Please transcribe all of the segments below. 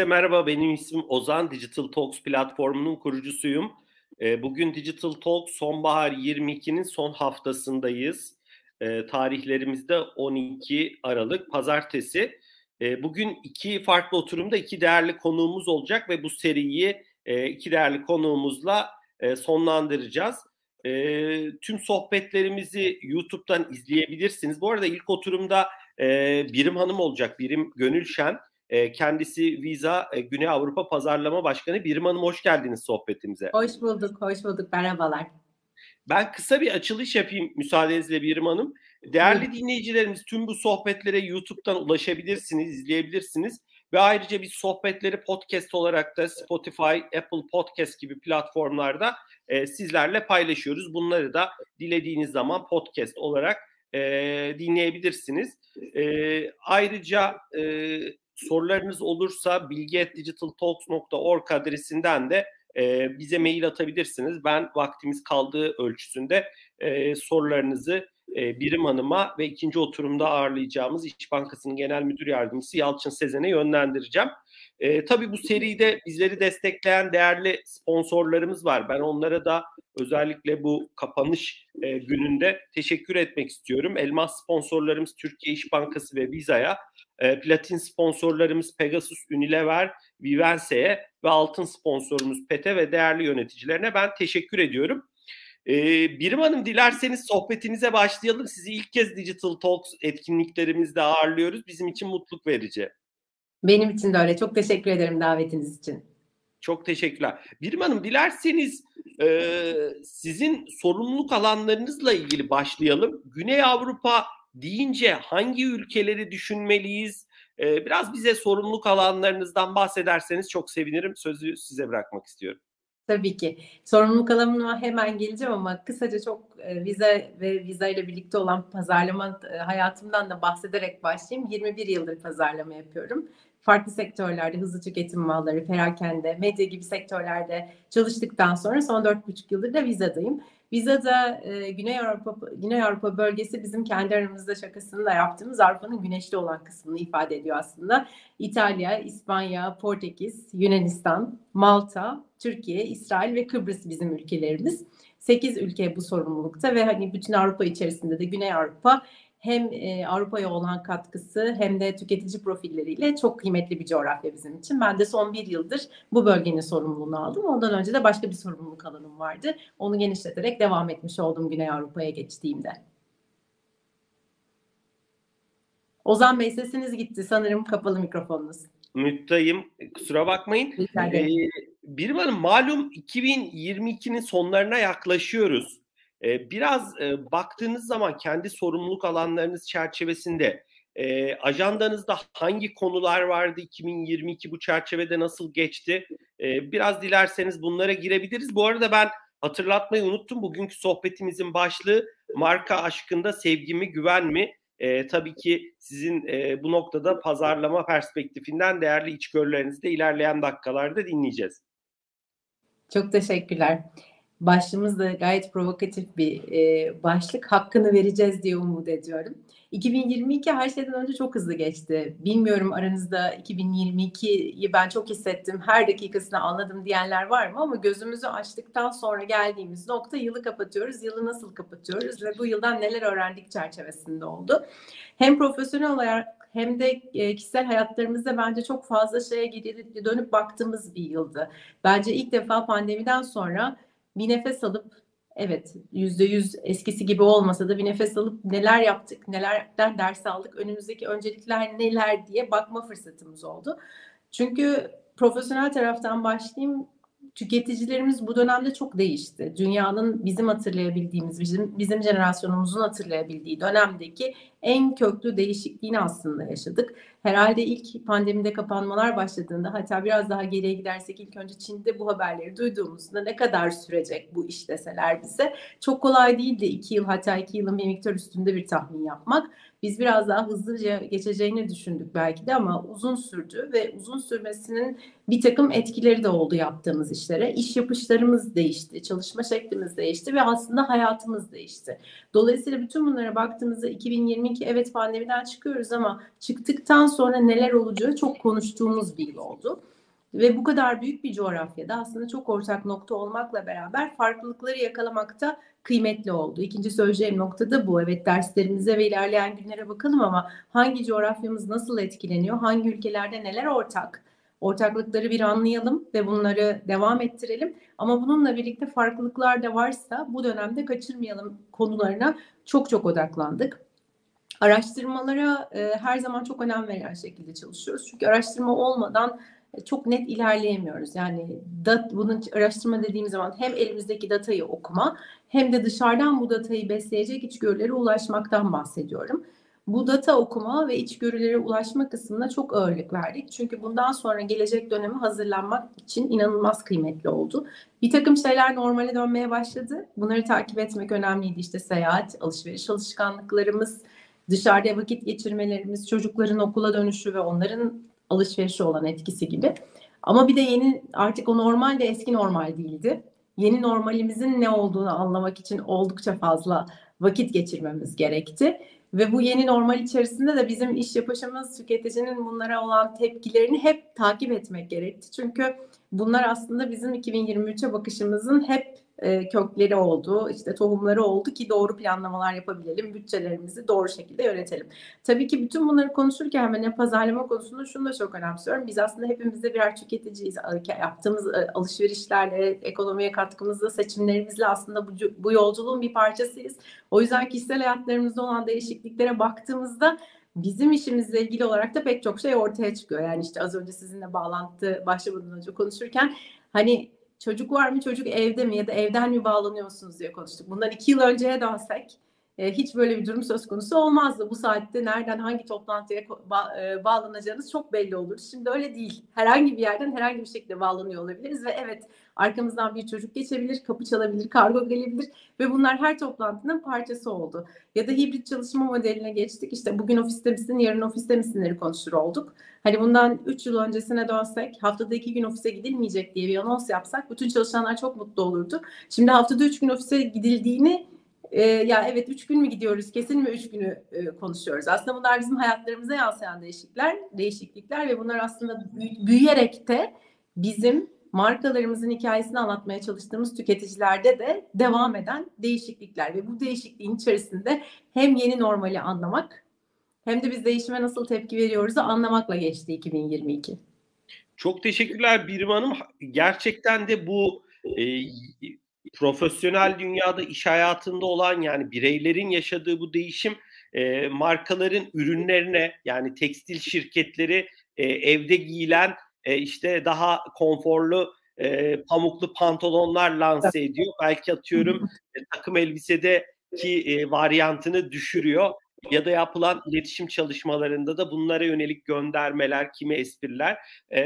hepinize merhaba. Benim ismim Ozan. Digital Talks platformunun kurucusuyum. E, bugün Digital Talks sonbahar 22'nin son haftasındayız. E, tarihlerimizde 12 Aralık Pazartesi. E, bugün iki farklı oturumda iki değerli konuğumuz olacak ve bu seriyi e, iki değerli konuğumuzla e, sonlandıracağız. Tüm sohbetlerimizi YouTube'dan izleyebilirsiniz. Bu arada ilk oturumda e, Birim Hanım olacak, Birim Gönülşen. E, kendisi Visa e, Güney Avrupa Pazarlama Başkanı. Birim Hanım hoş geldiniz sohbetimize. Hoş bulduk, hoş bulduk. Merhabalar. Ben kısa bir açılış yapayım müsaadenizle Birim Hanım. Değerli evet. dinleyicilerimiz tüm bu sohbetlere YouTube'dan ulaşabilirsiniz, izleyebilirsiniz. Ve ayrıca biz sohbetleri podcast olarak da Spotify, Apple Podcast gibi platformlarda e, sizlerle paylaşıyoruz. Bunları da dilediğiniz zaman podcast olarak e, dinleyebilirsiniz. E, ayrıca e, sorularınız olursa bilgi.digitaltalks.org adresinden de e, bize mail atabilirsiniz. Ben vaktimiz kaldığı ölçüsünde e, sorularınızı e, Birim Hanım'a ve ikinci oturumda ağırlayacağımız İş Bankası'nın Genel Müdür Yardımcısı Yalçın Sezen'e yönlendireceğim. E, tabii bu seride bizleri destekleyen değerli sponsorlarımız var. Ben onlara da özellikle bu kapanış e, gününde teşekkür etmek istiyorum. Elmas sponsorlarımız Türkiye İş Bankası ve Visa'ya, e, platin sponsorlarımız Pegasus, Unilever, Vivense'ye ve altın sponsorumuz PET'e ve değerli yöneticilerine ben teşekkür ediyorum. Ee, Birim Hanım dilerseniz sohbetinize başlayalım. Sizi ilk kez Digital Talks etkinliklerimizde ağırlıyoruz. Bizim için mutluluk verici. Benim için de öyle. Çok teşekkür ederim davetiniz için. Çok teşekkürler. Birim Hanım dilerseniz e, sizin sorumluluk alanlarınızla ilgili başlayalım. Güney Avrupa deyince hangi ülkeleri düşünmeliyiz? E, biraz bize sorumluluk alanlarınızdan bahsederseniz çok sevinirim. Sözü size bırakmak istiyorum. Tabii ki. Sorumluluk alanıma hemen geleceğim ama kısaca çok vize ve viza ile birlikte olan pazarlama hayatımdan da bahsederek başlayayım. 21 yıldır pazarlama yapıyorum. Farklı sektörlerde hızlı tüketim malları, perakende, medya gibi sektörlerde çalıştıktan sonra son 4,5 yıldır da vizadayım. Vizada e, Güney Avrupa Güney Avrupa bölgesi bizim kendi aramızda şakasını da yaptığımız Avrupa'nın güneşli olan kısmını ifade ediyor aslında. İtalya, İspanya, Portekiz, Yunanistan, Malta, Türkiye, İsrail ve Kıbrıs bizim ülkelerimiz. 8 ülke bu sorumlulukta ve hani bütün Avrupa içerisinde de Güney Avrupa hem e, Avrupa'ya olan katkısı hem de tüketici profilleriyle çok kıymetli bir coğrafya bizim için. Ben de son bir yıldır bu bölgenin sorumluluğunu aldım. Ondan önce de başka bir sorumluluk alanım vardı. Onu genişleterek devam etmiş oldum Güney Avrupa'ya geçtiğimde. Ozan Bey sesiniz gitti. Sanırım kapalı mikrofonunuz. Müttayım. Kusura bakmayın. Ee, bir var malum 2022'nin sonlarına yaklaşıyoruz. Biraz baktığınız zaman kendi sorumluluk alanlarınız çerçevesinde ajandanızda hangi konular vardı 2022 bu çerçevede nasıl geçti? Biraz dilerseniz bunlara girebiliriz. Bu arada ben hatırlatmayı unuttum. Bugünkü sohbetimizin başlığı marka aşkında sevgi mi güven mi? E, tabii ki sizin e, bu noktada pazarlama perspektifinden değerli içgörülerinizi de ilerleyen dakikalarda dinleyeceğiz. Çok teşekkürler başlığımız da gayet provokatif bir e, başlık. Hakkını vereceğiz diye umut ediyorum. 2022 her şeyden önce çok hızlı geçti. Bilmiyorum aranızda 2022'yi ben çok hissettim, her dakikasını anladım diyenler var mı? Ama gözümüzü açtıktan sonra geldiğimiz nokta yılı kapatıyoruz. Yılı nasıl kapatıyoruz ve bu yıldan neler öğrendik çerçevesinde oldu. Hem profesyonel olarak hem de e, kişisel hayatlarımızda bence çok fazla şeye dönüp baktığımız bir yıldı. Bence ilk defa pandemiden sonra bir nefes alıp evet yüzde yüz eskisi gibi olmasa da bir nefes alıp neler yaptık, nelerden ders aldık, önümüzdeki öncelikler neler diye bakma fırsatımız oldu. Çünkü profesyonel taraftan başlayayım tüketicilerimiz bu dönemde çok değişti. Dünyanın bizim hatırlayabildiğimiz, bizim, bizim jenerasyonumuzun hatırlayabildiği dönemdeki en köklü değişikliğini aslında yaşadık. Herhalde ilk pandemide kapanmalar başladığında hatta biraz daha geriye gidersek ilk önce Çin'de bu haberleri duyduğumuzda ne kadar sürecek bu iş deseler bize çok kolay değildi iki yıl hatta iki yılın bir miktar üstünde bir tahmin yapmak. Biz biraz daha hızlıca geçeceğini düşündük belki de ama uzun sürdü ve uzun sürmesinin bir takım etkileri de oldu yaptığımız işlere. İş yapışlarımız değişti, çalışma şeklimiz değişti ve aslında hayatımız değişti. Dolayısıyla bütün bunlara baktığımızda 2020 2022 evet pandemiden çıkıyoruz ama çıktıktan sonra neler olacağı çok konuştuğumuz bir yıl oldu. Ve bu kadar büyük bir coğrafyada aslında çok ortak nokta olmakla beraber farklılıkları yakalamakta kıymetli oldu. İkinci söyleyeceğim nokta da bu. Evet derslerimize ve ilerleyen günlere bakalım ama hangi coğrafyamız nasıl etkileniyor? Hangi ülkelerde neler ortak? Ortaklıkları bir anlayalım ve bunları devam ettirelim. Ama bununla birlikte farklılıklar da varsa bu dönemde kaçırmayalım konularına çok çok odaklandık. Araştırmalara e, her zaman çok önem veren şekilde çalışıyoruz. Çünkü araştırma olmadan e, çok net ilerleyemiyoruz. Yani dat, bunun araştırma dediğim zaman hem elimizdeki datayı okuma hem de dışarıdan bu datayı besleyecek içgörülere ulaşmaktan bahsediyorum. Bu data okuma ve içgörülere ulaşma kısmına çok ağırlık verdik. Çünkü bundan sonra gelecek dönemi hazırlanmak için inanılmaz kıymetli oldu. Bir takım şeyler normale dönmeye başladı. Bunları takip etmek önemliydi. İşte seyahat, alışveriş alışkanlıklarımız, dışarıda vakit geçirmelerimiz, çocukların okula dönüşü ve onların alışverişe olan etkisi gibi. Ama bir de yeni artık o normal de eski normal değildi. Yeni normalimizin ne olduğunu anlamak için oldukça fazla vakit geçirmemiz gerekti. Ve bu yeni normal içerisinde de bizim iş yapışımız tüketicinin bunlara olan tepkilerini hep takip etmek gerekti. Çünkü bunlar aslında bizim 2023'e bakışımızın hep e, kökleri oldu, işte tohumları oldu ki doğru planlamalar yapabilelim, bütçelerimizi doğru şekilde yönetelim. Tabii ki bütün bunları konuşurken ben pazarlama konusunda şunu da çok önemsiyorum. Biz aslında hepimizde birer tüketiciyiz. Yaptığımız e, alışverişlerle, ekonomiye katkımızla, seçimlerimizle aslında bu, bu yolculuğun bir parçasıyız. O yüzden kişisel hayatlarımızda olan değişikliklere baktığımızda bizim işimizle ilgili olarak da pek çok şey ortaya çıkıyor. Yani işte az önce sizinle bağlantı başlamadan önce konuşurken hani çocuk var mı çocuk evde mi ya da evden mi bağlanıyorsunuz diye konuştuk. Bundan iki yıl önceye dönsek e, hiç böyle bir durum söz konusu olmazdı. Bu saatte nereden hangi toplantıya e, bağlanacağınız çok belli olur. Şimdi öyle değil. Herhangi bir yerden herhangi bir şekilde bağlanıyor olabiliriz ve evet arkamızdan bir çocuk geçebilir, kapı çalabilir, kargo gelebilir ve bunlar her toplantının parçası oldu. Ya da hibrit çalışma modeline geçtik. İşte bugün ofiste misin, yarın ofiste misinleri konuşur olduk. Hani bundan 3 yıl öncesine dönsek haftada 2 gün ofise gidilmeyecek diye bir anons yapsak bütün çalışanlar çok mutlu olurdu. Şimdi haftada 3 gün ofise gidildiğini e, ya evet üç gün mü gidiyoruz kesin mi üç günü e, konuşuyoruz. Aslında bunlar bizim hayatlarımıza yansıyan değişiklikler, değişiklikler ve bunlar aslında büyüyerek de bizim markalarımızın hikayesini anlatmaya çalıştığımız tüketicilerde de devam eden değişiklikler ve bu değişikliğin içerisinde hem yeni normali anlamak hem de biz değişime nasıl tepki veriyoruz anlamakla geçti 2022. Çok teşekkürler Birim Hanım. Gerçekten de bu e, profesyonel dünyada iş hayatında olan yani bireylerin yaşadığı bu değişim e, markaların ürünlerine yani tekstil şirketleri e, evde giyilen e, işte daha konforlu e, pamuklu pantolonlar lanse ediyor. Belki atıyorum e, takım elbisede ki e, varyantını düşürüyor ya da yapılan iletişim çalışmalarında da bunlara yönelik göndermeler, kimi espriler e,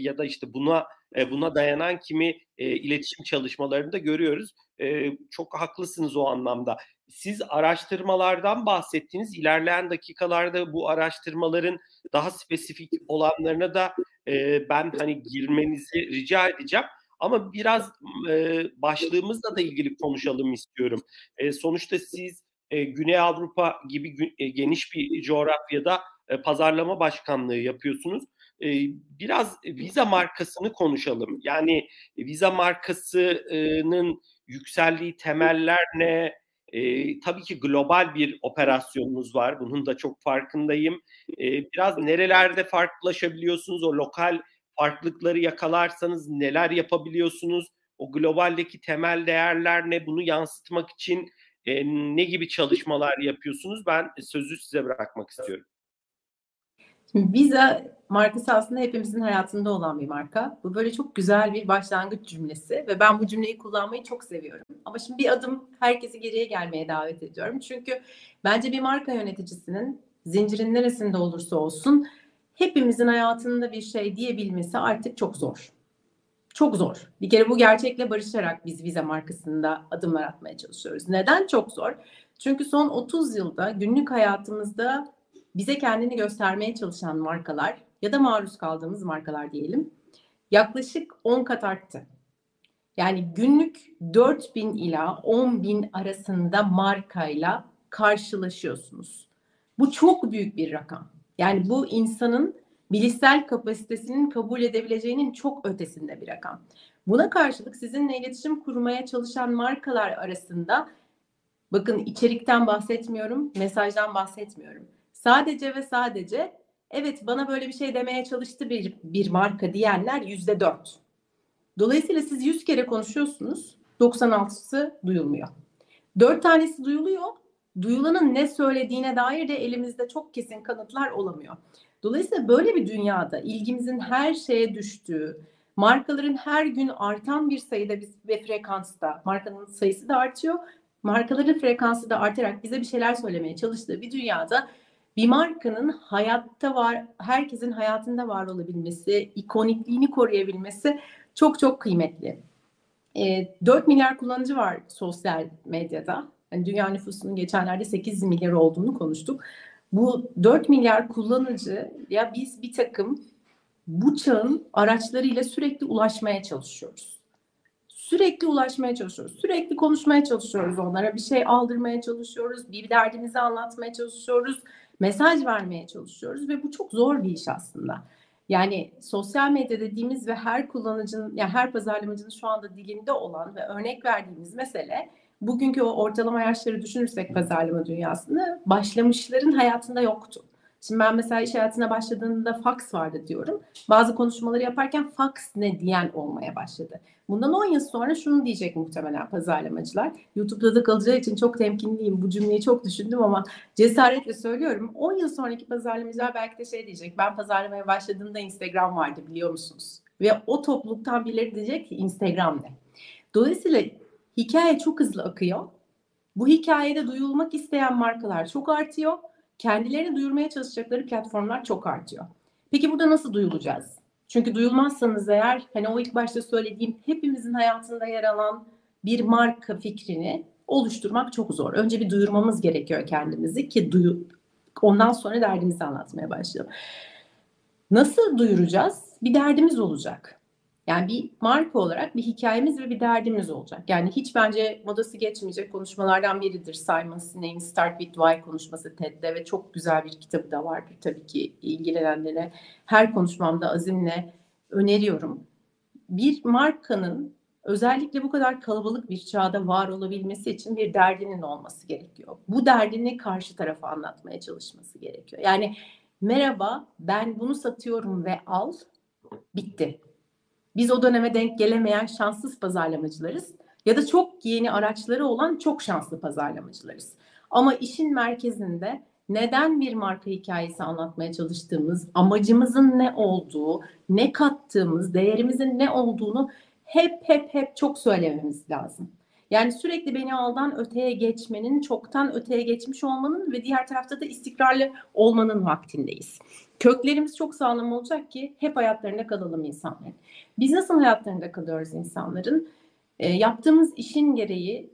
ya da işte buna e, buna dayanan kimi e, iletişim çalışmalarında görüyoruz. E, çok haklısınız o anlamda. Siz araştırmalardan bahsettiniz. İlerleyen dakikalarda bu araştırmaların daha spesifik olanlarına da ben hani girmenizi rica edeceğim. Ama biraz e, başlığımızla da ilgili konuşalım istiyorum. E, sonuçta siz e, Güney Avrupa gibi e, geniş bir coğrafyada e, pazarlama başkanlığı yapıyorsunuz. E, biraz Visa markasını konuşalım. Yani Visa markasının yükseldiği temeller ne? E, tabii ki global bir operasyonunuz var. Bunun da çok farkındayım. E, biraz nerelerde farklılaşabiliyorsunuz? O lokal farklılıkları yakalarsanız neler yapabiliyorsunuz? O globaldeki temel değerler ne? Bunu yansıtmak için e, ne gibi çalışmalar yapıyorsunuz? Ben sözü size bırakmak istiyorum. Visa markası aslında hepimizin hayatında olan bir marka. Bu böyle çok güzel bir başlangıç cümlesi ve ben bu cümleyi kullanmayı çok seviyorum. Ama şimdi bir adım herkesi geriye gelmeye davet ediyorum. Çünkü bence bir marka yöneticisinin zincirin neresinde olursa olsun hepimizin hayatında bir şey diyebilmesi artık çok zor. Çok zor. Bir kere bu gerçekle barışarak biz Visa markasında adımlar atmaya çalışıyoruz. Neden çok zor? Çünkü son 30 yılda günlük hayatımızda bize kendini göstermeye çalışan markalar ya da maruz kaldığımız markalar diyelim yaklaşık 10 kat arttı. Yani günlük 4000 ila 10 bin arasında markayla karşılaşıyorsunuz. Bu çok büyük bir rakam. Yani bu insanın bilişsel kapasitesinin kabul edebileceğinin çok ötesinde bir rakam. Buna karşılık sizinle iletişim kurmaya çalışan markalar arasında bakın içerikten bahsetmiyorum, mesajdan bahsetmiyorum. Sadece ve sadece evet bana böyle bir şey demeye çalıştı bir, bir marka diyenler yüzde dört. Dolayısıyla siz 100 kere konuşuyorsunuz, 96'sı duyulmuyor. 4 tanesi duyuluyor, duyulanın ne söylediğine dair de elimizde çok kesin kanıtlar olamıyor. Dolayısıyla böyle bir dünyada ilgimizin her şeye düştüğü, markaların her gün artan bir sayıda ve frekansta, markanın sayısı da artıyor, markaların frekansı da artarak bize bir şeyler söylemeye çalıştığı bir dünyada bir markanın hayatta var, herkesin hayatında var olabilmesi, ikonikliğini koruyabilmesi çok çok kıymetli. E, 4 milyar kullanıcı var sosyal medyada. Yani dünya nüfusunun geçenlerde 8 milyar olduğunu konuştuk. Bu 4 milyar kullanıcı ya biz bir takım bu çağın araçlarıyla sürekli ulaşmaya çalışıyoruz. Sürekli ulaşmaya çalışıyoruz. Sürekli konuşmaya çalışıyoruz onlara. Bir şey aldırmaya çalışıyoruz. Bir derdimizi anlatmaya çalışıyoruz. Mesaj vermeye çalışıyoruz ve bu çok zor bir iş aslında. Yani sosyal medya dediğimiz ve her kullanıcının, yani her pazarlamacının şu anda dilinde olan ve örnek verdiğimiz mesele bugünkü o ortalama yaşları düşünürsek pazarlama dünyasında başlamışların hayatında yoktu. Şimdi ben mesela iş hayatına başladığında fax vardı diyorum. Bazı konuşmaları yaparken fax ne diyen olmaya başladı. Bundan 10 yıl sonra şunu diyecek muhtemelen pazarlamacılar. YouTube'da da kalacağı için çok temkinliyim. Bu cümleyi çok düşündüm ama cesaretle söylüyorum. 10 yıl sonraki pazarlamacılar belki de şey diyecek. Ben pazarlamaya başladığımda Instagram vardı biliyor musunuz? Ve o topluluktan birileri diyecek ki Instagram ne? Dolayısıyla hikaye çok hızlı akıyor. Bu hikayede duyulmak isteyen markalar çok artıyor kendilerini duyurmaya çalışacakları platformlar çok artıyor. Peki burada nasıl duyulacağız? Çünkü duyulmazsanız eğer hani o ilk başta söylediğim hepimizin hayatında yer alan bir marka fikrini oluşturmak çok zor. Önce bir duyurmamız gerekiyor kendimizi ki duyu ondan sonra derdimizi anlatmaya başlayalım. Nasıl duyuracağız? Bir derdimiz olacak. Yani bir marka olarak bir hikayemiz ve bir derdimiz olacak. Yani hiç bence modası geçmeyecek konuşmalardan biridir Simon Sinek'in Start With Why konuşması TED'de ve çok güzel bir kitabı da vardır tabii ki ilgilenenlere. Her konuşmamda azimle öneriyorum. Bir markanın özellikle bu kadar kalabalık bir çağda var olabilmesi için bir derdinin olması gerekiyor. Bu derdini karşı tarafa anlatmaya çalışması gerekiyor. Yani merhaba ben bunu satıyorum ve al bitti biz o döneme denk gelemeyen şanssız pazarlamacılarız ya da çok yeni araçları olan çok şanslı pazarlamacılarız. Ama işin merkezinde neden bir marka hikayesi anlatmaya çalıştığımız, amacımızın ne olduğu, ne kattığımız, değerimizin ne olduğunu hep hep hep çok söylememiz lazım. Yani sürekli beni aldan öteye geçmenin, çoktan öteye geçmiş olmanın ve diğer tarafta da istikrarlı olmanın vaktindeyiz. Köklerimiz çok sağlam olacak ki hep hayatlarında kalalım insanların. Biz nasıl hayatlarında kalıyoruz insanların? E, yaptığımız işin gereği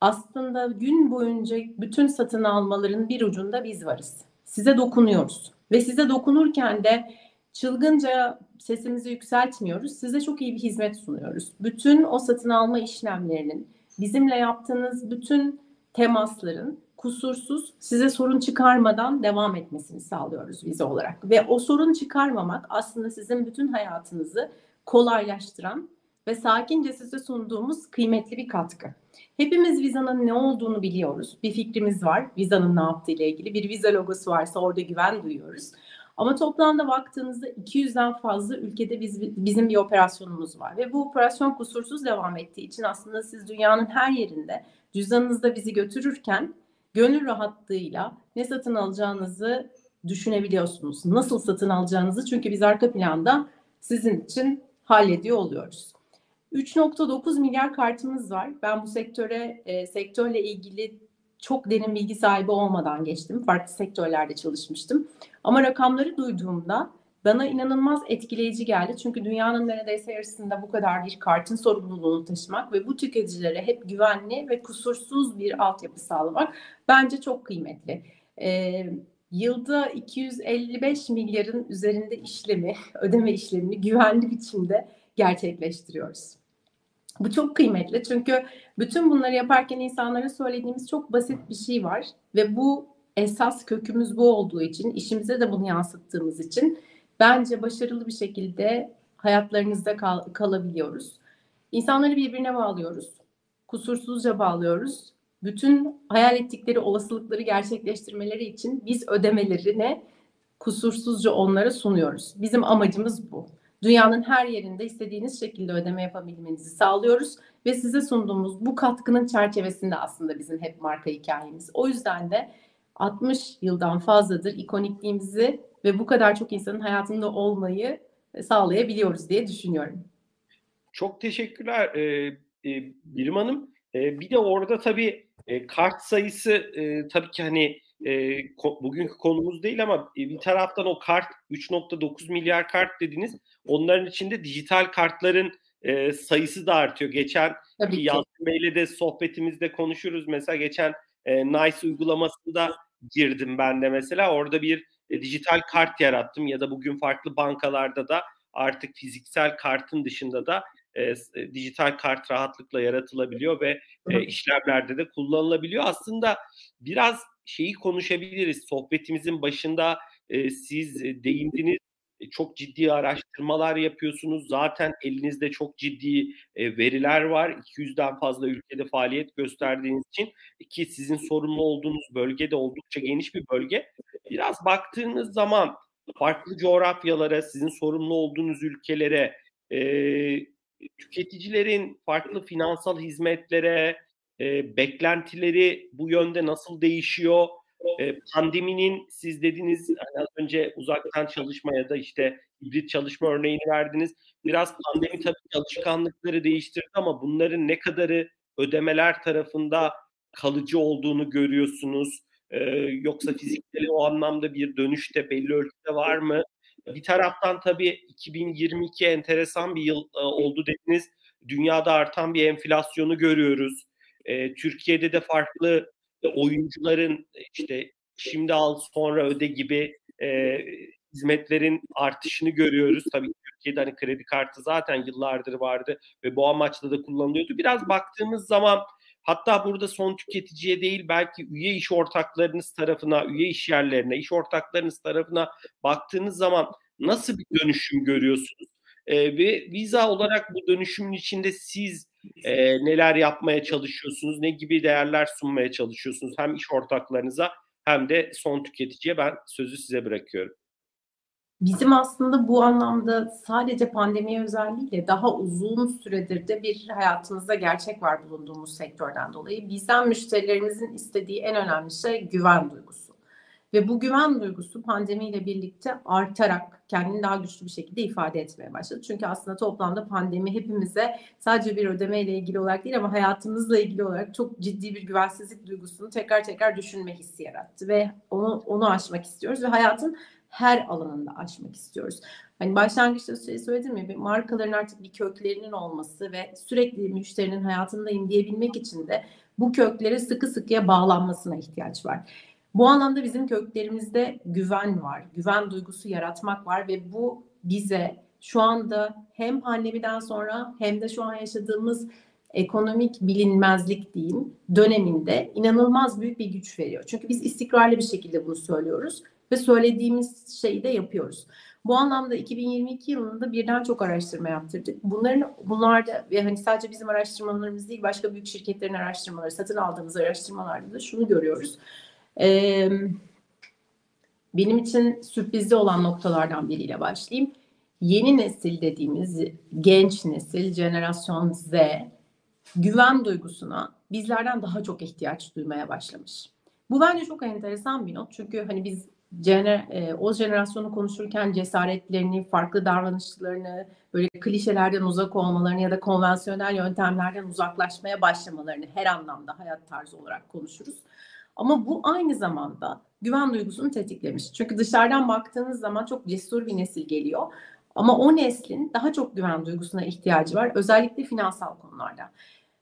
aslında gün boyunca bütün satın almaların bir ucunda biz varız. Size dokunuyoruz ve size dokunurken de çılgınca sesimizi yükseltmiyoruz. Size çok iyi bir hizmet sunuyoruz. Bütün o satın alma işlemlerinin, bizimle yaptığınız bütün temasların kusursuz size sorun çıkarmadan devam etmesini sağlıyoruz vize olarak. Ve o sorun çıkarmamak aslında sizin bütün hayatınızı kolaylaştıran ve sakince size sunduğumuz kıymetli bir katkı. Hepimiz Viza'nın ne olduğunu biliyoruz. Bir fikrimiz var. Viza'nın ne yaptığı ile ilgili. Bir Viza logosu varsa orada güven duyuyoruz. Ama toplamda baktığınızda 200'den fazla ülkede biz, bizim bir operasyonumuz var. Ve bu operasyon kusursuz devam ettiği için aslında siz dünyanın her yerinde cüzdanınızda bizi götürürken gönül rahatlığıyla ne satın alacağınızı düşünebiliyorsunuz. Nasıl satın alacağınızı çünkü biz arka planda sizin için hallediyor oluyoruz. 3.9 milyar kartımız var. Ben bu sektöre e, sektörle ilgili çok derin bilgi sahibi olmadan geçtim. Farklı sektörlerde çalışmıştım. Ama rakamları duyduğumda bana inanılmaz etkileyici geldi. Çünkü dünyanın neredeyse yarısında bu kadar bir kartın sorumluluğunu taşımak ve bu tüketicilere hep güvenli ve kusursuz bir altyapı sağlamak bence çok kıymetli. Ee, yılda 255 milyarın üzerinde işlemi, ödeme işlemini güvenli biçimde gerçekleştiriyoruz. Bu çok kıymetli çünkü bütün bunları yaparken insanlara söylediğimiz çok basit bir şey var ve bu esas kökümüz bu olduğu için, işimize de bunu yansıttığımız için bence başarılı bir şekilde hayatlarınızda kal- kalabiliyoruz. İnsanları birbirine bağlıyoruz. Kusursuzca bağlıyoruz. Bütün hayal ettikleri olasılıkları gerçekleştirmeleri için biz ödemelerine kusursuzca onlara sunuyoruz. Bizim amacımız bu. Dünyanın her yerinde istediğiniz şekilde ödeme yapabilmenizi sağlıyoruz ve size sunduğumuz bu katkının çerçevesinde aslında bizim hep marka hikayemiz. O yüzden de 60 yıldan fazladır ikonikliğimizi ve bu kadar çok insanın hayatında olmayı sağlayabiliyoruz diye düşünüyorum. Çok teşekkürler e, e, Birim Hanım. E, bir de orada tabii e, kart sayısı e, tabii ki hani e, ko, bugünkü konumuz değil ama e, bir taraftan o kart 3.9 milyar kart dediniz. Onların içinde dijital kartların e, sayısı da artıyor. Geçen Yalçın Bey'le de sohbetimizde konuşuruz. Mesela geçen e, Nice uygulamasında girdim ben de mesela. Orada bir e, dijital kart yarattım ya da bugün farklı bankalarda da artık fiziksel kartın dışında da e, e, dijital kart rahatlıkla yaratılabiliyor ve e, işlemlerde de kullanılabiliyor. Aslında biraz şeyi konuşabiliriz. Sohbetimizin başında e, siz değindiniz. E, çok ciddi araştırmalar yapıyorsunuz. Zaten elinizde çok ciddi e, veriler var. 200'den fazla ülkede faaliyet gösterdiğiniz için ki sizin sorumlu olduğunuz bölge de oldukça geniş bir bölge. Biraz baktığınız zaman farklı coğrafyalara, sizin sorumlu olduğunuz ülkelere, e, tüketicilerin farklı finansal hizmetlere, e, beklentileri bu yönde nasıl değişiyor? E, pandeminin siz dediniz hani az önce uzaktan çalışma ya da işte hibrit çalışma örneğini verdiniz. Biraz pandemi tabii alışkanlıkları değiştirdi ama bunların ne kadarı ödemeler tarafında kalıcı olduğunu görüyorsunuz. Ee, yoksa fiziksel o anlamda bir dönüşte belli ölçüde var mı? Bir taraftan tabii 2022 enteresan bir yıl e, oldu dediniz. Dünyada artan bir enflasyonu görüyoruz. E, Türkiye'de de farklı oyuncuların işte şimdi al sonra öde gibi e, hizmetlerin artışını görüyoruz. Tabii Türkiye'de hani kredi kartı zaten yıllardır vardı ve bu amaçla da kullanılıyordu. Biraz baktığımız zaman hatta burada son tüketiciye değil belki üye iş ortaklarınız tarafına, üye iş yerlerine, iş ortaklarınız tarafına baktığınız zaman nasıl bir dönüşüm görüyorsunuz? E, ve Visa olarak bu dönüşümün içinde siz e, neler yapmaya çalışıyorsunuz? Ne gibi değerler sunmaya çalışıyorsunuz? Hem iş ortaklarınıza hem de son tüketiciye ben sözü size bırakıyorum. Bizim aslında bu anlamda sadece pandemiye özel değil de daha uzun süredir de bir hayatımızda gerçek var bulunduğumuz sektörden dolayı. Bizden müşterilerimizin istediği en önemli şey güven duygusu. Ve bu güven duygusu pandemiyle birlikte artarak kendini daha güçlü bir şekilde ifade etmeye başladı. Çünkü aslında toplamda pandemi hepimize sadece bir ödeme ile ilgili olarak değil ama hayatımızla ilgili olarak çok ciddi bir güvensizlik duygusunu tekrar tekrar düşünme hissi yarattı ve onu onu aşmak istiyoruz ve hayatın her alanında aşmak istiyoruz. Hani başlangıçta şey söyledim ya bir markaların artık bir köklerinin olması ve sürekli müşterinin hayatındayım diyebilmek için de bu köklere sıkı sıkıya bağlanmasına ihtiyaç var. Bu anlamda bizim köklerimizde güven var, güven duygusu yaratmak var ve bu bize şu anda hem pandemiden sonra hem de şu an yaşadığımız ekonomik bilinmezlik diyeyim döneminde inanılmaz büyük bir güç veriyor. Çünkü biz istikrarlı bir şekilde bunu söylüyoruz ve söylediğimiz şeyi de yapıyoruz. Bu anlamda 2022 yılında birden çok araştırma yaptırdık. Bunların bunlarda ve hani sadece bizim araştırmalarımız değil başka büyük şirketlerin araştırmaları, satın aldığımız araştırmalarda da şunu görüyoruz. Ee, benim için sürprizli olan noktalardan biriyle başlayayım. Yeni nesil dediğimiz genç nesil, jenerasyon Z güven duygusuna bizlerden daha çok ihtiyaç duymaya başlamış. Bu bence çok enteresan bir not. Çünkü hani biz gener, e, o jenerasyonu konuşurken cesaretlerini, farklı davranışlarını, böyle klişelerden uzak olmalarını ya da konvansiyonel yöntemlerden uzaklaşmaya başlamalarını her anlamda hayat tarzı olarak konuşuruz. Ama bu aynı zamanda güven duygusunu tetiklemiş. Çünkü dışarıdan baktığınız zaman çok cesur bir nesil geliyor. Ama o neslin daha çok güven duygusuna ihtiyacı var. Özellikle finansal konularda.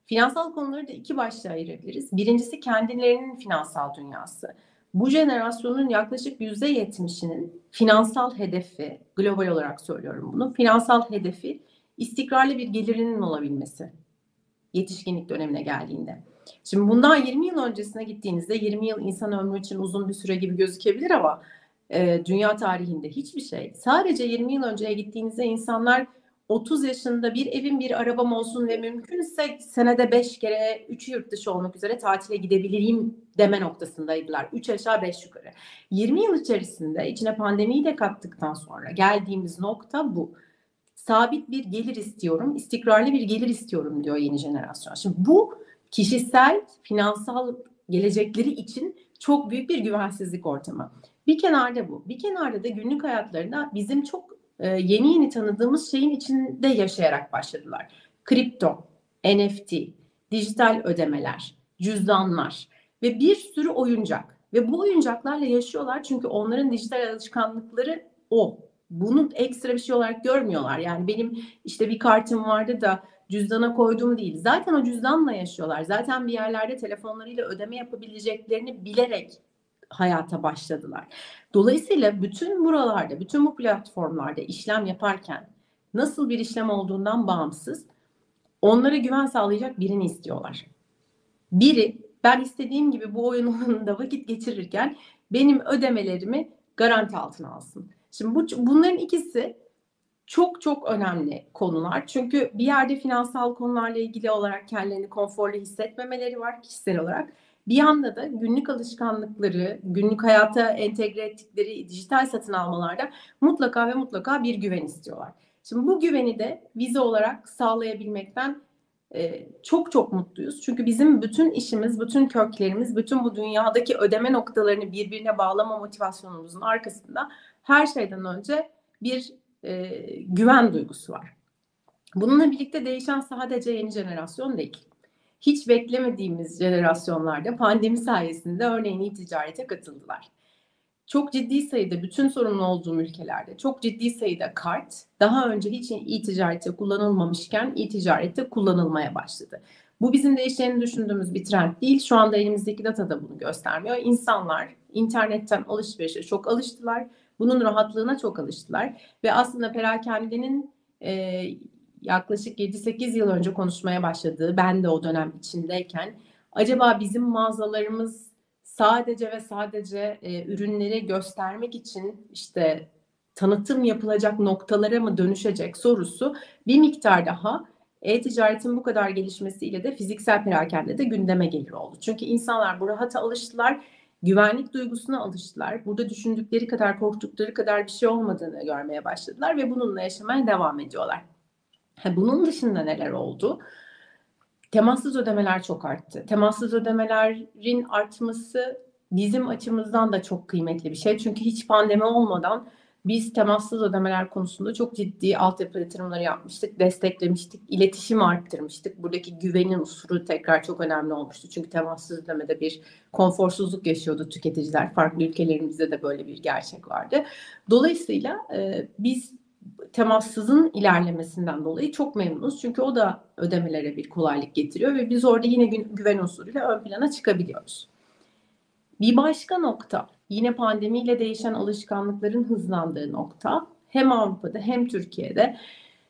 Finansal konuları da iki başlığa ayırabiliriz. Birincisi kendilerinin finansal dünyası. Bu jenerasyonun yaklaşık yüzde yetmişinin finansal hedefi, global olarak söylüyorum bunu, finansal hedefi istikrarlı bir gelirinin olabilmesi yetişkinlik dönemine geldiğinde. Şimdi bundan 20 yıl öncesine gittiğinizde 20 yıl insan ömrü için uzun bir süre gibi gözükebilir ama e, dünya tarihinde hiçbir şey. Sadece 20 yıl önceye gittiğinizde insanlar 30 yaşında bir evim bir arabam olsun ve mümkünse senede 5 kere 3 yurt dışı olmak üzere tatile gidebileyim deme noktasındaydılar. 3 aşağı 5 yukarı. 20 yıl içerisinde içine pandemiyi de kattıktan sonra geldiğimiz nokta bu. Sabit bir gelir istiyorum, istikrarlı bir gelir istiyorum diyor yeni jenerasyon. Şimdi bu kişisel, finansal gelecekleri için çok büyük bir güvensizlik ortamı. Bir kenarda bu. Bir kenarda da günlük hayatlarında bizim çok e, yeni yeni tanıdığımız şeyin içinde yaşayarak başladılar. Kripto, NFT, dijital ödemeler, cüzdanlar ve bir sürü oyuncak. Ve bu oyuncaklarla yaşıyorlar çünkü onların dijital alışkanlıkları o. Bunu ekstra bir şey olarak görmüyorlar. Yani benim işte bir kartım vardı da cüzdana koyduğum değil. Zaten o cüzdanla yaşıyorlar. Zaten bir yerlerde telefonlarıyla ödeme yapabileceklerini bilerek hayata başladılar. Dolayısıyla bütün buralarda, bütün bu platformlarda işlem yaparken nasıl bir işlem olduğundan bağımsız onlara güven sağlayacak birini istiyorlar. Biri ben istediğim gibi bu oyun alanında vakit geçirirken benim ödemelerimi garanti altına alsın. Şimdi bu, bunların ikisi çok çok önemli konular. Çünkü bir yerde finansal konularla ilgili olarak kendilerini konforlu hissetmemeleri var kişisel olarak. Bir yanda da günlük alışkanlıkları, günlük hayata entegre ettikleri dijital satın almalarda mutlaka ve mutlaka bir güven istiyorlar. Şimdi bu güveni de vize olarak sağlayabilmekten e, çok çok mutluyuz. Çünkü bizim bütün işimiz, bütün köklerimiz, bütün bu dünyadaki ödeme noktalarını birbirine bağlama motivasyonumuzun arkasında her şeyden önce bir e, güven duygusu var. Bununla birlikte değişen sadece yeni jenerasyon değil hiç beklemediğimiz jenerasyonlarda pandemi sayesinde örneğin e-ticarete katıldılar. Çok ciddi sayıda bütün sorumlu olduğum ülkelerde çok ciddi sayıda kart daha önce hiç e-ticarette kullanılmamışken e-ticarette kullanılmaya başladı. Bu bizim değişeceğini düşündüğümüz bir trend değil. Şu anda elimizdeki data da bunu göstermiyor. İnsanlar internetten alışverişe çok alıştılar. Bunun rahatlığına çok alıştılar. Ve aslında perakendenin e, yaklaşık 7-8 yıl önce konuşmaya başladığı, ben de o dönem içindeyken acaba bizim mağazalarımız sadece ve sadece e, ürünleri göstermek için işte tanıtım yapılacak noktalara mı dönüşecek sorusu bir miktar daha e-ticaretin bu kadar gelişmesiyle de fiziksel perakende de gündeme gelir oldu. Çünkü insanlar bu rahata alıştılar, güvenlik duygusuna alıştılar. Burada düşündükleri kadar, korktukları kadar bir şey olmadığını görmeye başladılar ve bununla yaşamaya devam ediyorlar. Bunun dışında neler oldu? Temassız ödemeler çok arttı. Temassız ödemelerin artması bizim açımızdan da çok kıymetli bir şey. Çünkü hiç pandemi olmadan biz temassız ödemeler konusunda çok ciddi altyapı yatırımları yapmıştık, desteklemiştik, iletişim arttırmıştık. Buradaki güvenin unsuru tekrar çok önemli olmuştu. Çünkü temassız ödemede bir konforsuzluk yaşıyordu tüketiciler. Farklı ülkelerimizde de böyle bir gerçek vardı. Dolayısıyla e, biz temassızın ilerlemesinden dolayı çok memnunuz. Çünkü o da ödemelere bir kolaylık getiriyor ve biz orada yine güven unsuruyla ön plana çıkabiliyoruz. Bir başka nokta yine pandemiyle değişen alışkanlıkların hızlandığı nokta hem Avrupa'da hem Türkiye'de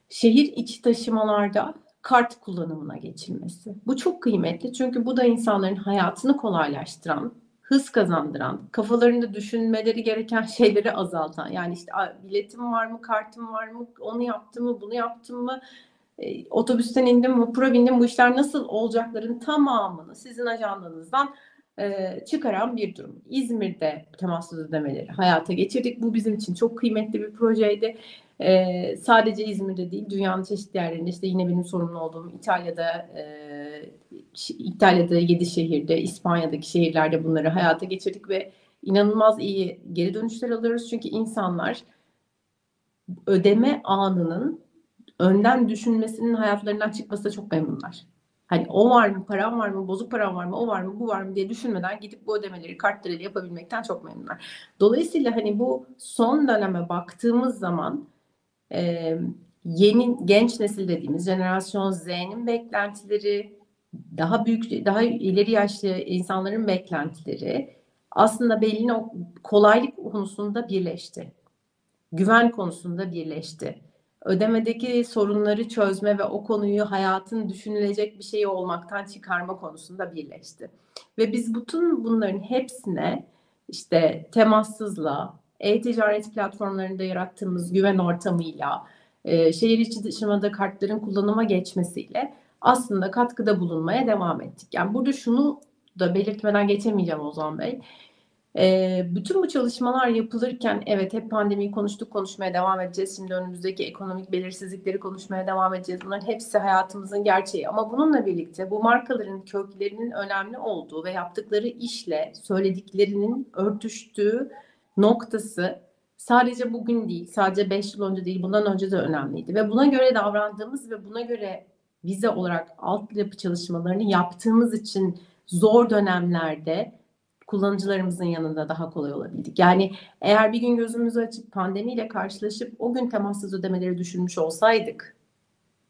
şehir içi taşımalarda kart kullanımına geçilmesi. Bu çok kıymetli çünkü bu da insanların hayatını kolaylaştıran, hız kazandıran, kafalarında düşünmeleri gereken şeyleri azaltan. Yani işte biletim var mı, kartım var mı, onu yaptım mı, bunu yaptım mı, e, otobüsten indim, vapura bindim, bu işler nasıl olacakların tamamını sizin ajandanızdan e, çıkaran bir durum. İzmir'de temassız ödemeleri hayata geçirdik. Bu bizim için çok kıymetli bir projeydi. E, sadece İzmir'de değil, dünyanın çeşitli yerlerinde işte yine benim sorumlu olduğum İtalya'da e, İtalya'da 7 şehirde, İspanya'daki şehirlerde bunları hayata geçirdik ve inanılmaz iyi geri dönüşler alıyoruz. Çünkü insanlar ödeme anının önden düşünmesinin hayatlarından çıkması çok memnunlar. Hani o var mı, param var mı, bozuk param var mı, o var mı, bu var mı diye düşünmeden gidip bu ödemeleri kartlarıyla yapabilmekten çok memnunlar. Dolayısıyla hani bu son döneme baktığımız zaman e, yeni genç nesil dediğimiz jenerasyon Z'nin beklentileri, daha büyük, daha ileri yaşlı insanların beklentileri aslında belli kolaylık konusunda birleşti. Güven konusunda birleşti. Ödemedeki sorunları çözme ve o konuyu hayatın düşünülecek bir şey olmaktan çıkarma konusunda birleşti. Ve biz bütün bunların hepsine işte temassızla, e-ticaret platformlarında yarattığımız güven ortamıyla, e, şehir içi dışımada kartların kullanıma geçmesiyle aslında katkıda bulunmaya devam ettik. Yani burada şunu da belirtmeden geçemeyeceğim Ozan Bey. E, bütün bu çalışmalar yapılırken evet hep pandemiyi konuştuk konuşmaya devam edeceğiz. Şimdi önümüzdeki ekonomik belirsizlikleri konuşmaya devam edeceğiz. Bunların hepsi hayatımızın gerçeği. Ama bununla birlikte bu markaların köklerinin önemli olduğu ve yaptıkları işle söylediklerinin örtüştüğü noktası sadece bugün değil, sadece 5 yıl önce değil, bundan önce de önemliydi. Ve buna göre davrandığımız ve buna göre vize olarak altyapı çalışmalarını yaptığımız için zor dönemlerde kullanıcılarımızın yanında daha kolay olabildik. Yani eğer bir gün gözümüzü açıp pandemiyle karşılaşıp o gün temassız ödemeleri düşünmüş olsaydık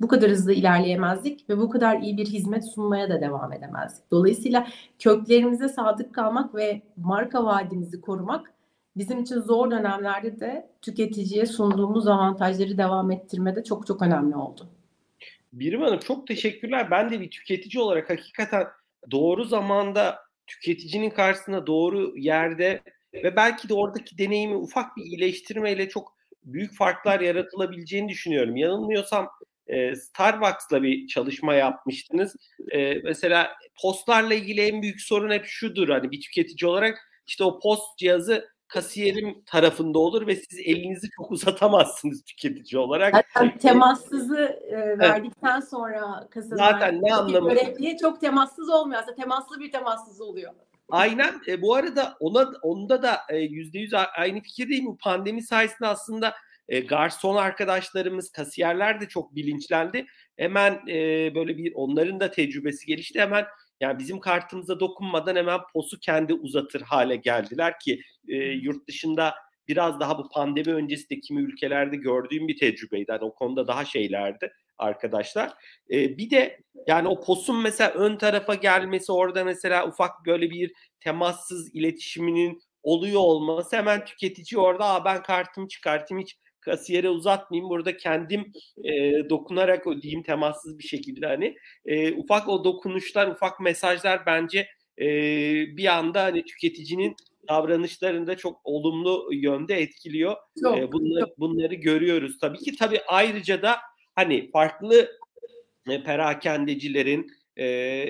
bu kadar hızlı ilerleyemezdik ve bu kadar iyi bir hizmet sunmaya da devam edemezdik. Dolayısıyla köklerimize sadık kalmak ve marka vaadimizi korumak bizim için zor dönemlerde de tüketiciye sunduğumuz avantajları devam ettirmede çok çok önemli oldu. Birim Hanım çok teşekkürler. Ben de bir tüketici olarak hakikaten doğru zamanda tüketicinin karşısında doğru yerde ve belki de oradaki deneyimi ufak bir iyileştirmeyle çok büyük farklar yaratılabileceğini düşünüyorum. Yanılmıyorsam e, Starbucks'la bir çalışma yapmıştınız. E, mesela postlarla ilgili en büyük sorun hep şudur hani bir tüketici olarak işte o post cihazı kasiyerim tarafında olur ve siz elinizi çok uzatamazsınız tüketici olarak. Zaten temassızı e, verdikten evet. sonra kasadan Zaten ne anlamı? Görevliye çok temassız olmuyor. Aslında temaslı bir temassız oluyor. Aynen. E, bu arada ona onda da e, yüzde yüz aynı fikirdeyim. Bu pandemi sayesinde aslında e, garson arkadaşlarımız, kasiyerler de çok bilinçlendi. Hemen e, böyle bir onların da tecrübesi gelişti. Hemen yani bizim kartımıza dokunmadan hemen POS'u kendi uzatır hale geldiler ki e, yurt dışında biraz daha bu pandemi öncesi de kimi ülkelerde gördüğüm bir tecrübeydi. Yani o konuda daha şeylerdi arkadaşlar. E, bir de yani o POS'un mesela ön tarafa gelmesi orada mesela ufak böyle bir temassız iletişiminin oluyor olması hemen tüketici orada Aa, ben kartımı çıkartayım hiç kasiyere uzatmayayım burada kendim e, dokunarak ödeyeyim temassız bir şekilde hani e, ufak o dokunuşlar ufak mesajlar bence e, bir anda hani tüketicinin davranışlarında çok olumlu yönde etkiliyor. Çok, e, bunları, çok. bunları görüyoruz tabii ki. Tabii ayrıca da hani farklı e, perakendecilerin e,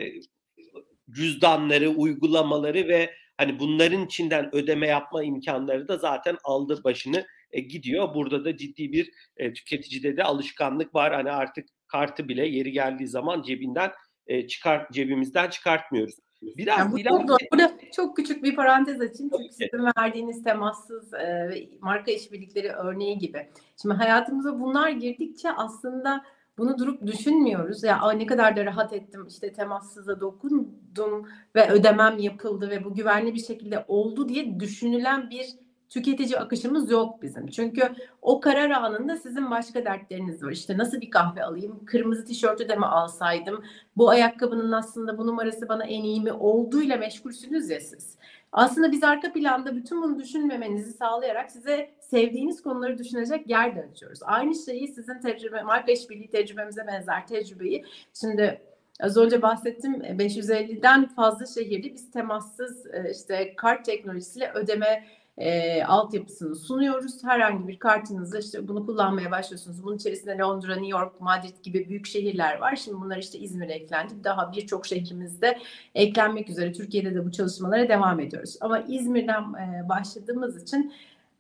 cüzdanları, uygulamaları ve hani bunların içinden ödeme yapma imkanları da zaten aldı başını e, gidiyor. Burada da ciddi bir e, tüketicide de alışkanlık var. Hani artık kartı bile yeri geldiği zaman cebinden e, çıkart cebimizden çıkartmıyoruz. Biraz yani bu ileride... çok, burada çok küçük bir parantez açayım. Çünkü sizin verdiğiniz temassız e, marka işbirlikleri örneği gibi. Şimdi hayatımıza bunlar girdikçe aslında bunu durup düşünmüyoruz. Ya ne kadar da rahat ettim işte temassıza dokundum ve ödemem yapıldı ve bu güvenli bir şekilde oldu diye düşünülen bir tüketici akışımız yok bizim. Çünkü o karar anında sizin başka dertleriniz var. İşte nasıl bir kahve alayım? Kırmızı tişörtü de mi alsaydım? Bu ayakkabının aslında bu numarası bana en iyi mi olduğuyla meşgulsünüz ya siz. Aslında biz arka planda bütün bunu düşünmemenizi sağlayarak size sevdiğiniz konuları düşünecek yer de açıyoruz. Aynı şeyi sizin tecrübe, marka işbirliği tecrübemize benzer tecrübeyi şimdi Az önce bahsettim 550'den fazla şehirde biz temassız e, işte kart teknolojisiyle ödeme e, altyapısını sunuyoruz. Herhangi bir kartınızla işte bunu kullanmaya başlıyorsunuz. Bunun içerisinde Londra, New York, Madrid gibi büyük şehirler var. Şimdi bunlar işte İzmir'e eklendi. Daha birçok şehrimizde eklenmek üzere. Türkiye'de de bu çalışmalara devam ediyoruz. Ama İzmir'den e, başladığımız için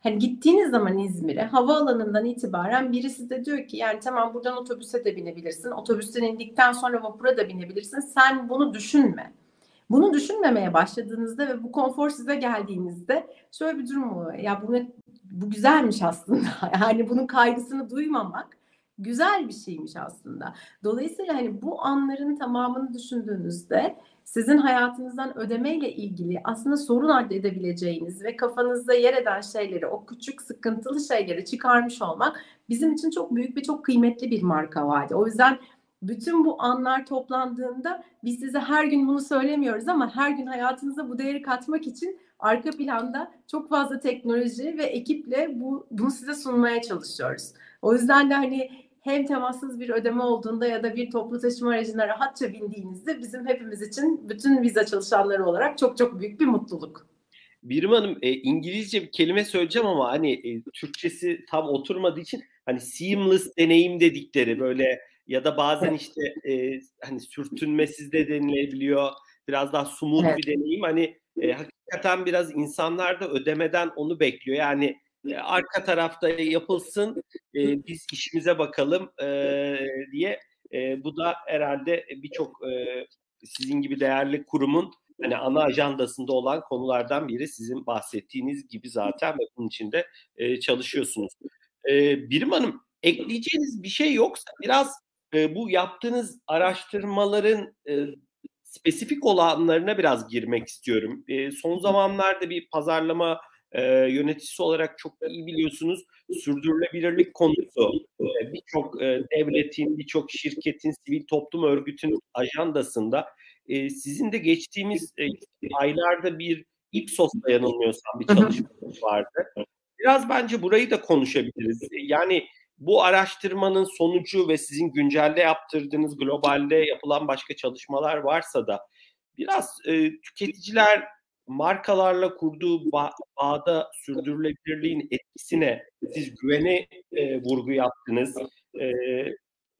Hani gittiğiniz zaman İzmir'e havaalanından itibaren birisi de diyor ki yani tamam buradan otobüse de binebilirsin. Otobüsten indikten sonra vapura da binebilirsin. Sen bunu düşünme. Bunu düşünmemeye başladığınızda ve bu konfor size geldiğinizde şöyle bir durum oluyor. Ya bu, bu güzelmiş aslında. Yani bunun kaygısını duymamak güzel bir şeymiş aslında. Dolayısıyla hani bu anların tamamını düşündüğünüzde sizin hayatınızdan ödemeyle ilgili aslında sorun edebileceğiniz ve kafanızda yer eden şeyleri, o küçük sıkıntılı şeyleri çıkarmış olmak bizim için çok büyük ve çok kıymetli bir marka vardı. O yüzden bütün bu anlar toplandığında biz size her gün bunu söylemiyoruz ama her gün hayatınıza bu değeri katmak için arka planda çok fazla teknoloji ve ekiple bu bunu size sunmaya çalışıyoruz. O yüzden de hani hem temassız bir ödeme olduğunda ya da bir toplu taşıma aracına rahatça bindiğinizde bizim hepimiz için bütün vize çalışanları olarak çok çok büyük bir mutluluk. Birim Hanım e, İngilizce bir kelime söyleyeceğim ama hani e, Türkçesi tam oturmadığı için hani seamless deneyim dedikleri böyle ya da bazen işte e, hani sürtünmesiz de denilebiliyor. Biraz daha smooth evet. bir deneyim. Hani e, hakikaten biraz insanlar da ödemeden onu bekliyor. Yani e, arka tarafta yapılsın e, biz işimize bakalım e, diye e, bu da herhalde birçok e, sizin gibi değerli kurumun hani ana ajandasında olan konulardan biri sizin bahsettiğiniz gibi zaten ve bunun için de e, çalışıyorsunuz. E, Birim Hanım ekleyeceğiniz bir şey yoksa biraz e, bu yaptığınız araştırmaların e, spesifik olanlarına biraz girmek istiyorum. E, son zamanlarda bir pazarlama e, yöneticisi olarak çok iyi biliyorsunuz sürdürülebilirlik konusu e, birçok e, devletin, birçok şirketin, sivil toplum örgütünün ajandasında e, sizin de geçtiğimiz e, aylarda bir Ipsos'ta yanılmıyorsam bir çalışma vardı. Biraz bence burayı da konuşabiliriz. Yani bu araştırmanın sonucu ve sizin güncelde yaptırdığınız globalde yapılan başka çalışmalar varsa da biraz e, tüketiciler markalarla kurduğu ba- bağda sürdürülebilirliğin etkisine siz güvene e, vurgu yaptınız. E,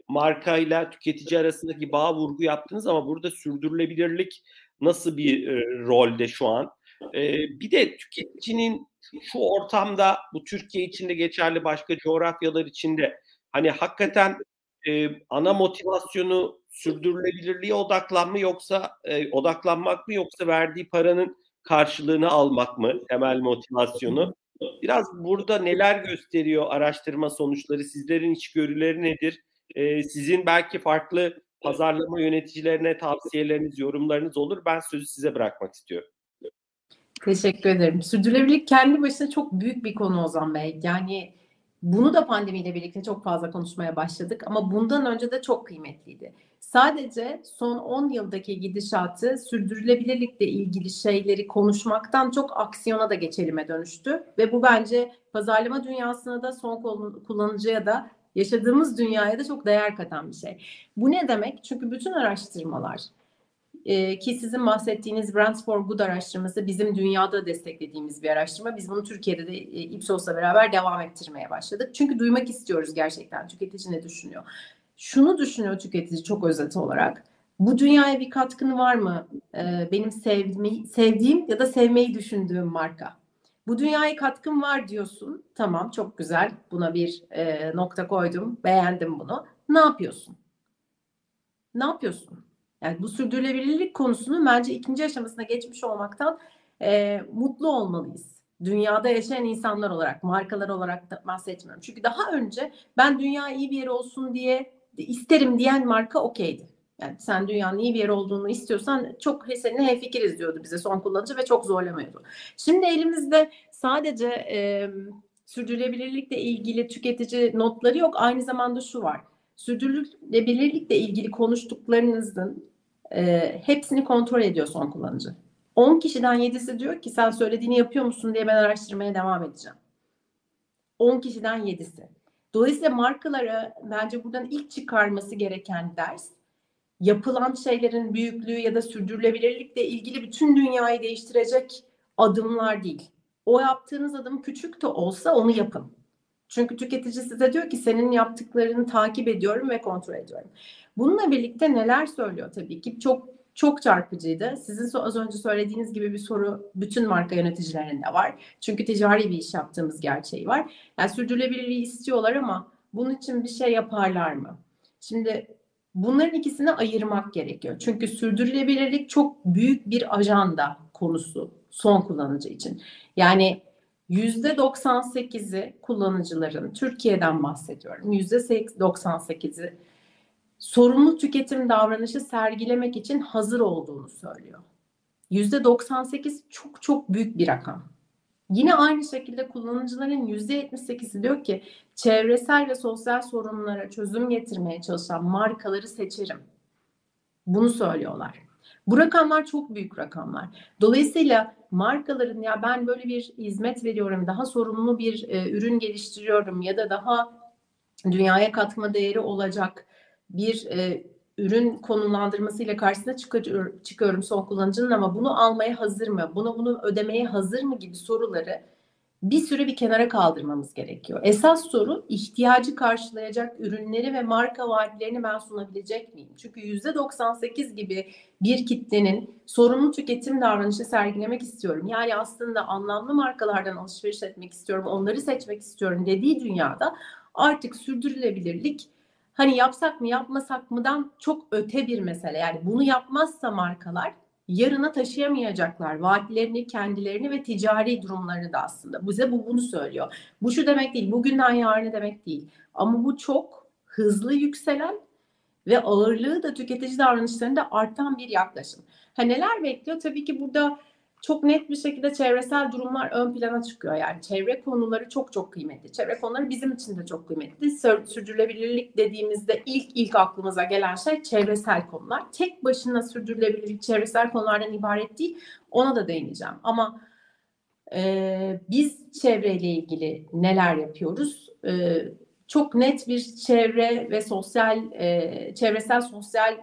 markayla tüketici arasındaki bağ vurgu yaptınız ama burada sürdürülebilirlik nasıl bir e, rolde şu an? E, bir de tüketicinin şu ortamda bu Türkiye içinde geçerli başka coğrafyalar içinde hani hakikaten e, ana motivasyonu sürdürülebilirliğe odaklanma yoksa e, odaklanmak mı yoksa verdiği paranın karşılığını almak mı temel motivasyonu? Biraz burada neler gösteriyor araştırma sonuçları? Sizlerin içgörüleri nedir? Ee, sizin belki farklı pazarlama yöneticilerine tavsiyeleriniz, yorumlarınız olur. Ben sözü size bırakmak istiyorum. Teşekkür ederim. Sürdürülebilirlik kendi başına çok büyük bir konu Ozan Bey. Yani bunu da pandemiyle birlikte çok fazla konuşmaya başladık ama bundan önce de çok kıymetliydi. Sadece son 10 yıldaki gidişatı sürdürülebilirlikle ilgili şeyleri konuşmaktan çok aksiyona da geçelime dönüştü ve bu bence pazarlama dünyasına da son kullanıcıya da yaşadığımız dünyaya da çok değer katan bir şey. Bu ne demek? Çünkü bütün araştırmalar e, ki sizin bahsettiğiniz Brands for Good araştırması bizim dünyada desteklediğimiz bir araştırma. Biz bunu Türkiye'de de e, Ipsos'la beraber devam ettirmeye başladık. Çünkü duymak istiyoruz gerçekten tüketici ne düşünüyor. Şunu düşünüyor tüketici çok özet olarak. Bu dünyaya bir katkın var mı? Ee, benim sevmeyi, sevdiğim ya da sevmeyi düşündüğüm marka. Bu dünyaya katkım var diyorsun. Tamam çok güzel. Buna bir e, nokta koydum. Beğendim bunu. Ne yapıyorsun? Ne yapıyorsun? Yani bu sürdürülebilirlik konusunu bence ikinci aşamasına geçmiş olmaktan e, mutlu olmalıyız. Dünyada yaşayan insanlar olarak, markalar olarak da bahsetmiyorum. Çünkü daha önce ben dünya iyi bir yer olsun diye isterim diyen marka okeydi. Yani sen dünyanın iyi bir yer olduğunu istiyorsan çok seninle hemfikiriz diyordu bize son kullanıcı ve çok zorlamıyordu. Şimdi elimizde sadece e, sürdürülebilirlikle ilgili tüketici notları yok. Aynı zamanda şu var. Sürdürülebilirlikle ilgili konuştuklarınızın e, hepsini kontrol ediyor son kullanıcı. 10 kişiden 7'si diyor ki sen söylediğini yapıyor musun diye ben araştırmaya devam edeceğim. 10 kişiden 7'si. Dolayısıyla markalara bence buradan ilk çıkarması gereken ders yapılan şeylerin büyüklüğü ya da sürdürülebilirlikle ilgili bütün dünyayı değiştirecek adımlar değil. O yaptığınız adım küçük de olsa onu yapın. Çünkü tüketici size diyor ki senin yaptıklarını takip ediyorum ve kontrol ediyorum. Bununla birlikte neler söylüyor tabii ki çok çok çarpıcıydı. Sizin az önce söylediğiniz gibi bir soru bütün marka yöneticilerinde var. Çünkü ticari bir iş yaptığımız gerçeği var. Yani sürdürülebilirliği istiyorlar ama bunun için bir şey yaparlar mı? Şimdi bunların ikisini ayırmak gerekiyor. Çünkü sürdürülebilirlik çok büyük bir ajanda konusu son kullanıcı için. Yani %98'i kullanıcıların Türkiye'den bahsediyorum. %98'i sorumlu tüketim davranışı sergilemek için hazır olduğunu söylüyor. %98 çok çok büyük bir rakam. Yine aynı şekilde kullanıcıların %78'i diyor ki çevresel ve sosyal sorunlara çözüm getirmeye çalışan markaları seçerim. Bunu söylüyorlar. Bu rakamlar çok büyük rakamlar. Dolayısıyla markaların ya ben böyle bir hizmet veriyorum, daha sorumlu bir e, ürün geliştiriyorum ya da daha dünyaya katma değeri olacak bir e, ürün konumlandırmasıyla karşısına çıkıyorum, son kullanıcının ama bunu almaya hazır mı? Buna bunu ödemeye hazır mı gibi soruları bir süre bir kenara kaldırmamız gerekiyor. Esas soru ihtiyacı karşılayacak ürünleri ve marka vaatlerini ben sunabilecek miyim? Çünkü %98 gibi bir kitlenin sorumlu tüketim davranışı sergilemek istiyorum. Yani aslında anlamlı markalardan alışveriş etmek istiyorum, onları seçmek istiyorum dediği dünyada artık sürdürülebilirlik hani yapsak mı yapmasak mıdan çok öte bir mesele. Yani bunu yapmazsa markalar yarına taşıyamayacaklar vaatlerini, kendilerini ve ticari durumlarını da aslında. Bize bu bunu söylüyor. Bu şu demek değil, bugünden yarına demek değil. Ama bu çok hızlı yükselen ve ağırlığı da tüketici davranışlarında artan bir yaklaşım. Ha neler bekliyor? Tabii ki burada çok net bir şekilde çevresel durumlar ön plana çıkıyor. Yani çevre konuları çok çok kıymetli. Çevre konuları bizim için de çok kıymetli. Sürdürülebilirlik dediğimizde ilk ilk aklımıza gelen şey çevresel konular. Tek başına sürdürülebilirlik çevresel konulardan ibaret değil. Ona da değineceğim. Ama e, biz çevreyle ilgili neler yapıyoruz? E, çok net bir çevre ve sosyal e, çevresel sosyal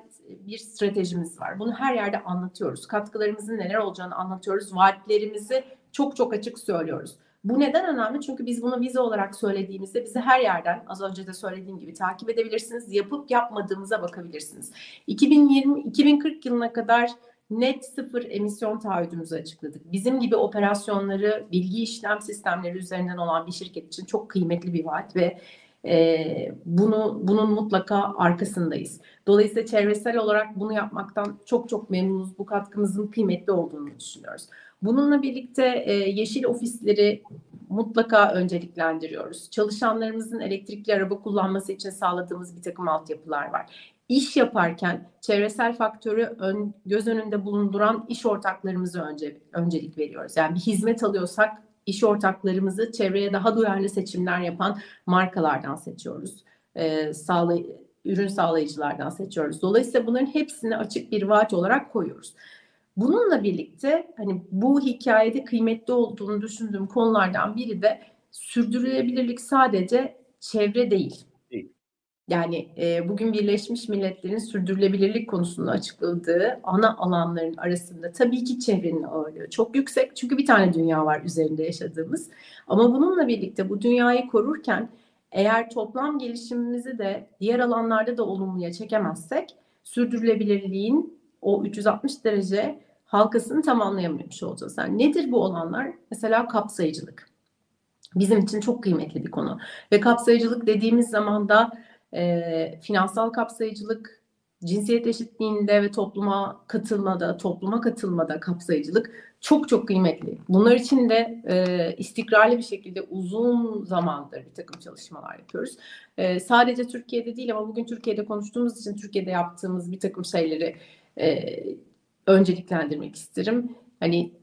bir stratejimiz var. Bunu her yerde anlatıyoruz. Katkılarımızın neler olacağını anlatıyoruz. Vaatlerimizi çok çok açık söylüyoruz. Bu neden önemli? Çünkü biz bunu vize olarak söylediğimizde bizi her yerden az önce de söylediğim gibi takip edebilirsiniz. Yapıp yapmadığımıza bakabilirsiniz. 2020 2040 yılına kadar net sıfır emisyon taahhüdümüzü açıkladık. Bizim gibi operasyonları bilgi işlem sistemleri üzerinden olan bir şirket için çok kıymetli bir vaat ve e, bunu bunun mutlaka arkasındayız. Dolayısıyla çevresel olarak bunu yapmaktan çok çok memnunuz. Bu katkımızın kıymetli olduğunu düşünüyoruz. Bununla birlikte e, yeşil ofisleri mutlaka önceliklendiriyoruz. Çalışanlarımızın elektrikli araba kullanması için sağladığımız bir takım altyapılar var. İş yaparken çevresel faktörü ön, göz önünde bulunduran iş ortaklarımızı önce öncelik veriyoruz. Yani bir hizmet alıyorsak iş ortaklarımızı çevreye daha duyarlı seçimler yapan markalardan seçiyoruz. E, sağlay ürün sağlayıcılardan seçiyoruz. Dolayısıyla bunların hepsini açık bir vaat olarak koyuyoruz. Bununla birlikte hani bu hikayede kıymetli olduğunu düşündüğüm konulardan biri de sürdürülebilirlik sadece çevre değil. Yani e, bugün Birleşmiş Milletler'in sürdürülebilirlik konusunda açıkladığı ana alanların arasında tabii ki çevrenin ağırlığı çok yüksek. Çünkü bir tane dünya var üzerinde yaşadığımız. Ama bununla birlikte bu dünyayı korurken eğer toplam gelişimimizi de diğer alanlarda da olumluya çekemezsek sürdürülebilirliğin o 360 derece halkasını tamamlayamamış olacağız. Yani nedir bu olanlar? Mesela kapsayıcılık. Bizim için çok kıymetli bir konu. Ve kapsayıcılık dediğimiz zaman da e, finansal kapsayıcılık, cinsiyet eşitliğinde ve topluma katılmada, topluma katılmada kapsayıcılık çok çok kıymetli. Bunlar için de e, istikrarlı bir şekilde uzun zamandır bir takım çalışmalar yapıyoruz. E, sadece Türkiye'de değil ama bugün Türkiye'de konuştuğumuz için Türkiye'de yaptığımız bir takım şeyleri e, önceliklendirmek isterim. Hani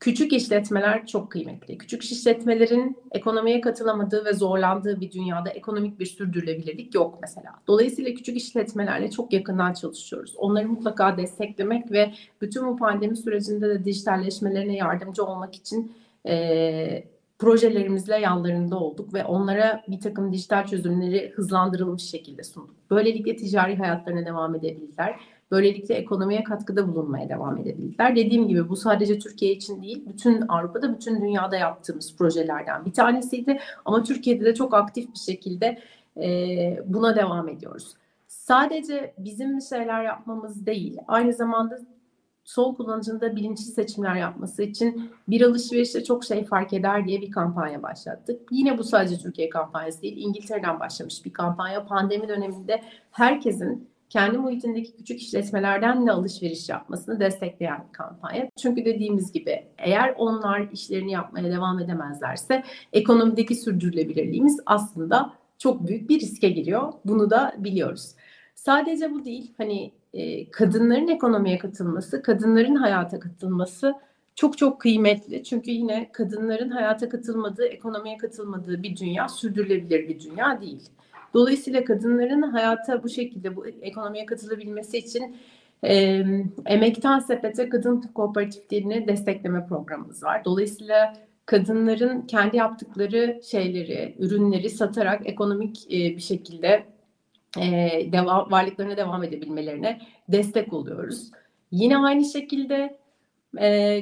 Küçük işletmeler çok kıymetli. Küçük işletmelerin ekonomiye katılamadığı ve zorlandığı bir dünyada ekonomik bir sürdürülebilirlik yok mesela. Dolayısıyla küçük işletmelerle çok yakından çalışıyoruz. Onları mutlaka desteklemek ve bütün bu pandemi sürecinde de dijitalleşmelerine yardımcı olmak için e, projelerimizle yanlarında olduk ve onlara bir takım dijital çözümleri hızlandırılmış şekilde sunduk. Böylelikle ticari hayatlarına devam edebilirler Böylelikle ekonomiye katkıda bulunmaya devam edebilirler. Dediğim gibi bu sadece Türkiye için değil, bütün Avrupa'da, bütün dünyada yaptığımız projelerden bir tanesiydi. Ama Türkiye'de de çok aktif bir şekilde e, buna devam ediyoruz. Sadece bizim şeyler yapmamız değil, aynı zamanda son kullanıcının da bilinçli seçimler yapması için bir alışverişte çok şey fark eder diye bir kampanya başlattık. Yine bu sadece Türkiye kampanyası değil, İngiltere'den başlamış bir kampanya. Pandemi döneminde herkesin kendi muhitindeki küçük işletmelerden de alışveriş yapmasını destekleyen bir kampanya. Çünkü dediğimiz gibi eğer onlar işlerini yapmaya devam edemezlerse ekonomideki sürdürülebilirliğimiz aslında çok büyük bir riske giriyor. Bunu da biliyoruz. Sadece bu değil. Hani e, kadınların ekonomiye katılması, kadınların hayata katılması çok çok kıymetli. Çünkü yine kadınların hayata katılmadığı, ekonomiye katılmadığı bir dünya sürdürülebilir bir dünya değil. Dolayısıyla kadınların hayata bu şekilde bu ekonomiye katılabilmesi için E, Emektan Sepet'e kadın kooperatiflerini destekleme programımız var. Dolayısıyla kadınların kendi yaptıkları şeyleri, ürünleri satarak ekonomik e, bir şekilde e, devam, varlıklarına devam edebilmelerine destek oluyoruz. Yine aynı şekilde e,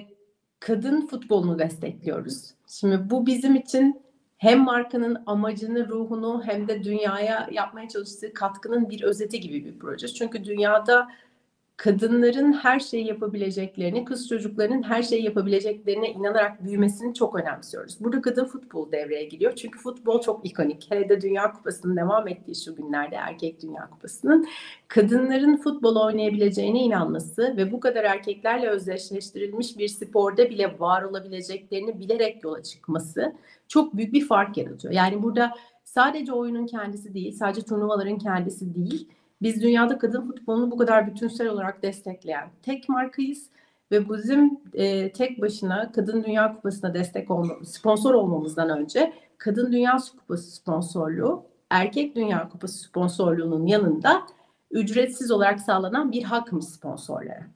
kadın futbolunu destekliyoruz. Şimdi bu bizim için hem markanın amacını, ruhunu hem de dünyaya yapmaya çalıştığı katkının bir özeti gibi bir proje. Çünkü dünyada kadınların her şeyi yapabileceklerini, kız çocuklarının her şeyi yapabileceklerine inanarak büyümesini çok önemsiyoruz. Burada kadın futbol devreye giriyor. Çünkü futbol çok ikonik. Hele de Dünya Kupası'nın devam ettiği şu günlerde erkek Dünya Kupası'nın kadınların futbol oynayabileceğine inanması ve bu kadar erkeklerle özdeşleştirilmiş bir sporda bile var olabileceklerini bilerek yola çıkması çok büyük bir fark yaratıyor. Yani burada sadece oyunun kendisi değil, sadece turnuvaların kendisi değil, biz dünyada kadın futbolunu bu kadar bütünsel olarak destekleyen tek markayız ve bizim e, tek başına Kadın Dünya Kupası'na destek olma, sponsor olmamızdan önce Kadın Dünya Kupası sponsorluğu, Erkek Dünya Kupası sponsorluğunun yanında ücretsiz olarak sağlanan bir hakmış sponsorlara.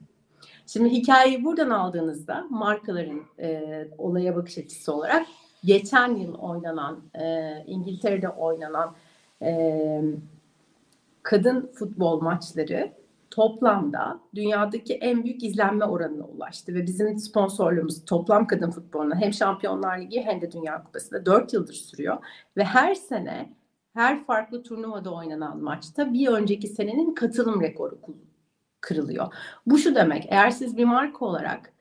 Şimdi hikayeyi buradan aldığınızda markaların e, olaya bakış açısı olarak geçen yıl oynanan e, İngiltere'de oynanan e, kadın futbol maçları toplamda dünyadaki en büyük izlenme oranına ulaştı ve bizim sponsorluğumuz toplam kadın futboluna hem Şampiyonlar Ligi hem de Dünya Kupası'nda 4 yıldır sürüyor ve her sene her farklı turnuvada oynanan maçta bir önceki senenin katılım rekoru kırılıyor. Bu şu demek eğer siz bir marka olarak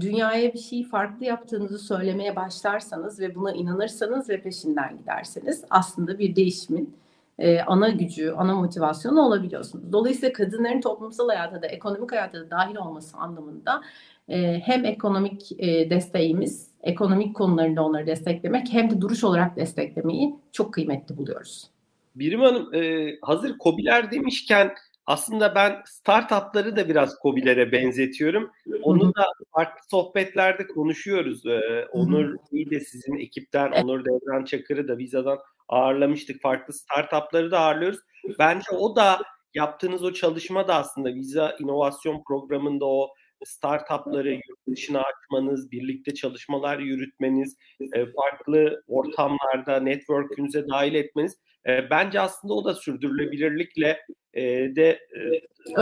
dünyaya bir şey farklı yaptığınızı söylemeye başlarsanız ve buna inanırsanız ve peşinden giderseniz aslında bir değişimin e, ana gücü, ana motivasyonu olabiliyorsunuz. Dolayısıyla kadınların toplumsal hayata da ekonomik hayata da dahil olması anlamında e, hem ekonomik e, desteğimiz, ekonomik konularında onları desteklemek hem de duruş olarak desteklemeyi çok kıymetli buluyoruz. Birim Hanım e, hazır COBİ'ler demişken aslında ben startupları da biraz COBİ'lere benzetiyorum. Onu da farklı sohbetlerde konuşuyoruz. Ee, Onur iyi de sizin ekipten, Onur Devran Çakır'ı da Visa'dan ağırlamıştık. Farklı startupları da ağırlıyoruz. Bence o da yaptığınız o çalışma da aslında Visa inovasyon programında o startupları yurt dışına açmanız, birlikte çalışmalar yürütmeniz, e, farklı ortamlarda network'ünüze dahil etmeniz e, bence aslında o da sürdürülebilirlikle e, de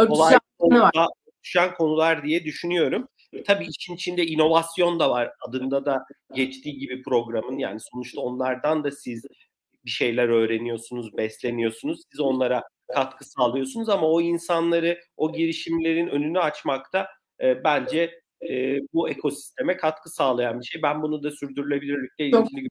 kolay düşen konular diye düşünüyorum. Tabii için içinde inovasyon da var. Adında da geçtiği gibi programın yani sonuçta onlardan da siz bir şeyler öğreniyorsunuz, besleniyorsunuz. Siz onlara katkı sağlıyorsunuz ama o insanları, o girişimlerin önünü açmakta e, bence e, bu ekosisteme katkı sağlayan bir şey. Ben bunu da sürdürülebilirlikle ilgili.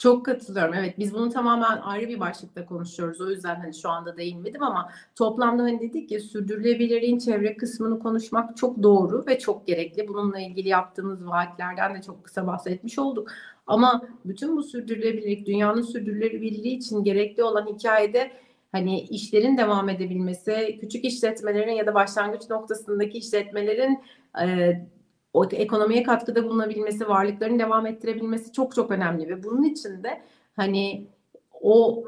Çok katılıyorum. Evet biz bunu tamamen ayrı bir başlıkta konuşuyoruz. O yüzden hani şu anda değinmedim ama toplamda hani dedik ki sürdürülebilirliğin çevre kısmını konuşmak çok doğru ve çok gerekli. Bununla ilgili yaptığımız vaatlerden de çok kısa bahsetmiş olduk. Ama bütün bu sürdürülebilirlik, dünyanın sürdürülebilirliği için gerekli olan hikayede hani işlerin devam edebilmesi, küçük işletmelerin ya da başlangıç noktasındaki işletmelerin e, o ekonomiye katkıda bulunabilmesi, varlıklarını devam ettirebilmesi çok çok önemli ve bunun için de hani o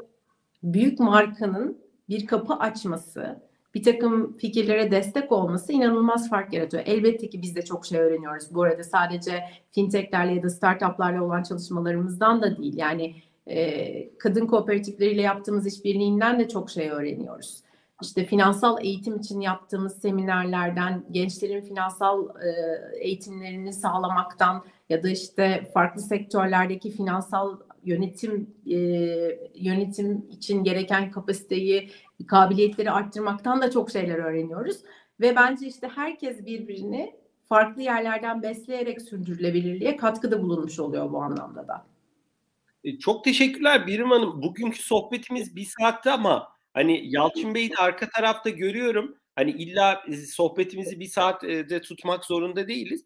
büyük markanın bir kapı açması, bir takım fikirlere destek olması inanılmaz fark yaratıyor. Elbette ki biz de çok şey öğreniyoruz. Bu arada sadece fintechlerle ya da startuplarla olan çalışmalarımızdan da değil. Yani e, kadın kooperatifleriyle yaptığımız işbirliğinden de çok şey öğreniyoruz. İşte finansal eğitim için yaptığımız seminerlerden, gençlerin finansal e, eğitimlerini sağlamaktan ya da işte farklı sektörlerdeki finansal yönetim e, yönetim için gereken kapasiteyi, kabiliyetleri arttırmaktan da çok şeyler öğreniyoruz. Ve bence işte herkes birbirini farklı yerlerden besleyerek sürdürülebilirliğe katkıda bulunmuş oluyor bu anlamda da. E, çok teşekkürler Birim Hanım. Bugünkü sohbetimiz bir saatte ama hani Yalçın Bey'i de arka tarafta görüyorum. Hani illa e, sohbetimizi bir saatte tutmak zorunda değiliz.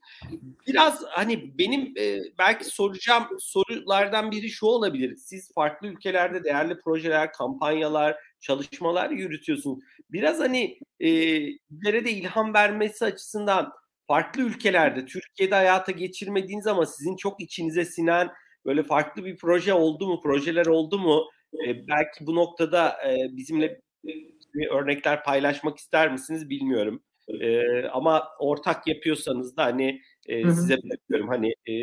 Biraz hani benim e, belki soracağım sorulardan biri şu olabilir. Siz farklı ülkelerde değerli projeler, kampanyalar, çalışmalar yürütüyorsunuz. Biraz hani e, de ilham vermesi açısından farklı ülkelerde, Türkiye'de hayata geçirmediğiniz ama sizin çok içinize sinen böyle farklı bir proje oldu mu, projeler oldu mu? E, belki bu noktada e, bizimle bir örnekler paylaşmak ister misiniz bilmiyorum. E, ama ortak yapıyorsanız da hani e, size bırakıyorum hani e,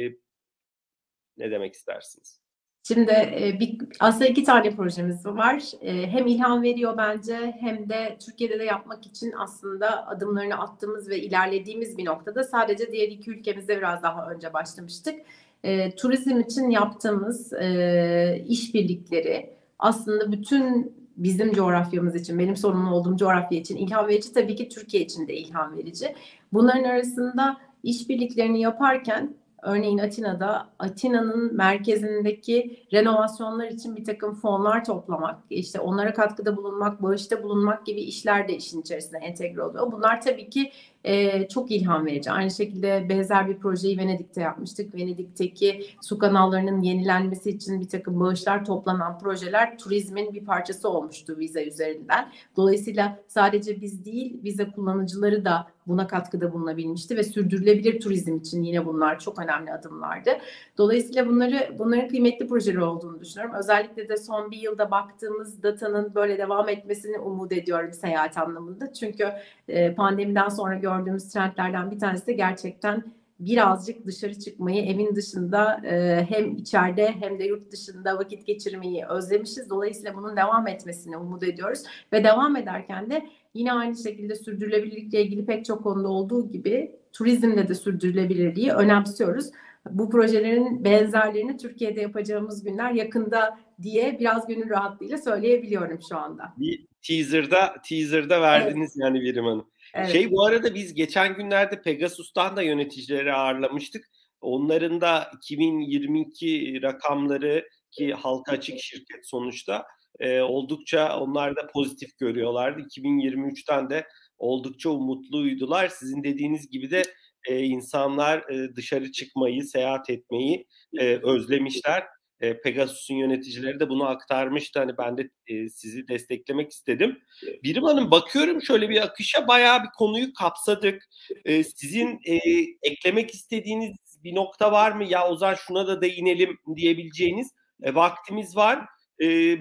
ne demek istersiniz? Şimdi e, bir, aslında iki tane projemiz var. E, hem ilham veriyor bence hem de Türkiye'de de yapmak için aslında adımlarını attığımız ve ilerlediğimiz bir noktada sadece diğer iki ülkemizde biraz daha önce başlamıştık. E, turizm için yaptığımız e, işbirlikleri aslında bütün bizim coğrafyamız için, benim sorumlu olduğum coğrafya için ilham verici tabii ki Türkiye için de ilham verici. Bunların arasında işbirliklerini yaparken Örneğin Atina'da Atina'nın merkezindeki renovasyonlar için bir takım fonlar toplamak, işte onlara katkıda bulunmak, bağışta bulunmak gibi işler de işin içerisine entegre oluyor. Bunlar tabii ki e, çok ilham verici. Aynı şekilde benzer bir projeyi Venedik'te yapmıştık. Venedik'teki su kanallarının yenilenmesi için bir takım bağışlar toplanan projeler turizmin bir parçası olmuştu vize üzerinden. Dolayısıyla sadece biz değil vize kullanıcıları da buna katkıda bulunabilmişti ve sürdürülebilir turizm için yine bunlar çok önemli adımlardı. Dolayısıyla bunları bunların kıymetli projeler olduğunu düşünüyorum. Özellikle de son bir yılda baktığımız datanın böyle devam etmesini umut ediyorum seyahat anlamında. Çünkü e, pandemiden sonra gördüğümüz trendlerden bir tanesi de gerçekten birazcık dışarı çıkmayı, evin dışında e, hem içeride hem de yurt dışında vakit geçirmeyi özlemişiz. Dolayısıyla bunun devam etmesini umut ediyoruz ve devam ederken de yine aynı şekilde sürdürülebilirlikle ilgili pek çok konuda olduğu gibi turizmde de sürdürülebilirliği önemsiyoruz. Bu projelerin benzerlerini Türkiye'de yapacağımız günler yakında diye biraz gönül rahatlığıyla söyleyebiliyorum şu anda. Bir teaser'da teaser'da verdiniz evet. yani Birim Hanım. Evet. Şey bu arada biz geçen günlerde Pegasus'tan da yöneticileri ağırlamıştık. Onların da 2022 rakamları ki halka açık şirket sonuçta e, oldukça onlar da pozitif görüyorlardı. 2023'ten de oldukça umutluydular. Sizin dediğiniz gibi de e, insanlar e, dışarı çıkmayı, seyahat etmeyi e, özlemişler. E, Pegasus'un yöneticileri de bunu aktarmıştı. Hani ben de e, sizi desteklemek istedim. Birim Hanım bakıyorum şöyle bir akışa bayağı bir konuyu kapsadık. E, sizin e, eklemek istediğiniz bir nokta var mı? Ya Ozan şuna da değinelim diyebileceğiniz e, vaktimiz var.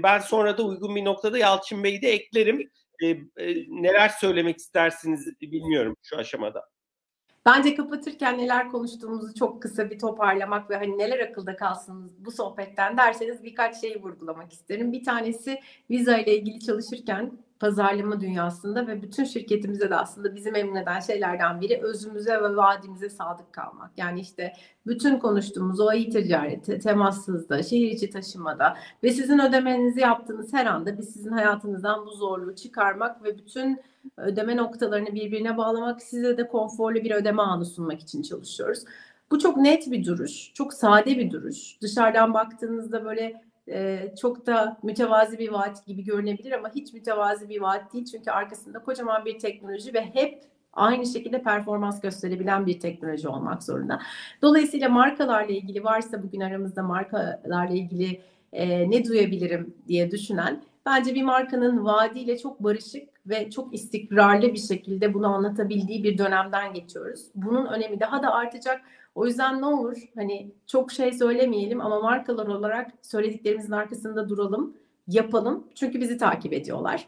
Ben sonra da uygun bir noktada Yalçın Bey'i de eklerim. E, neler söylemek istersiniz bilmiyorum şu aşamada. Bence kapatırken neler konuştuğumuzu çok kısa bir toparlamak ve hani neler akılda kalsın bu sohbetten derseniz birkaç şeyi vurgulamak isterim. Bir tanesi viza ile ilgili çalışırken pazarlama dünyasında ve bütün şirketimize de aslında bizi memnun eden şeylerden biri özümüze ve vaadimize sadık kalmak. Yani işte bütün konuştuğumuz o e-ticareti, temassızda, şehir içi taşımada ve sizin ödemenizi yaptığınız her anda biz sizin hayatınızdan bu zorluğu çıkarmak ve bütün ödeme noktalarını birbirine bağlamak, size de konforlu bir ödeme anı sunmak için çalışıyoruz. Bu çok net bir duruş, çok sade bir duruş. Dışarıdan baktığınızda böyle çok da mütevazi bir vaat gibi görünebilir ama hiç mütevazi bir vaat değil. Çünkü arkasında kocaman bir teknoloji ve hep aynı şekilde performans gösterebilen bir teknoloji olmak zorunda. Dolayısıyla markalarla ilgili varsa bugün aramızda markalarla ilgili e, ne duyabilirim diye düşünen bence bir markanın vaadiyle çok barışık ve çok istikrarlı bir şekilde bunu anlatabildiği bir dönemden geçiyoruz. Bunun önemi daha da artacak. O yüzden ne olur hani çok şey söylemeyelim ama markalar olarak söylediklerimizin arkasında duralım, yapalım. Çünkü bizi takip ediyorlar.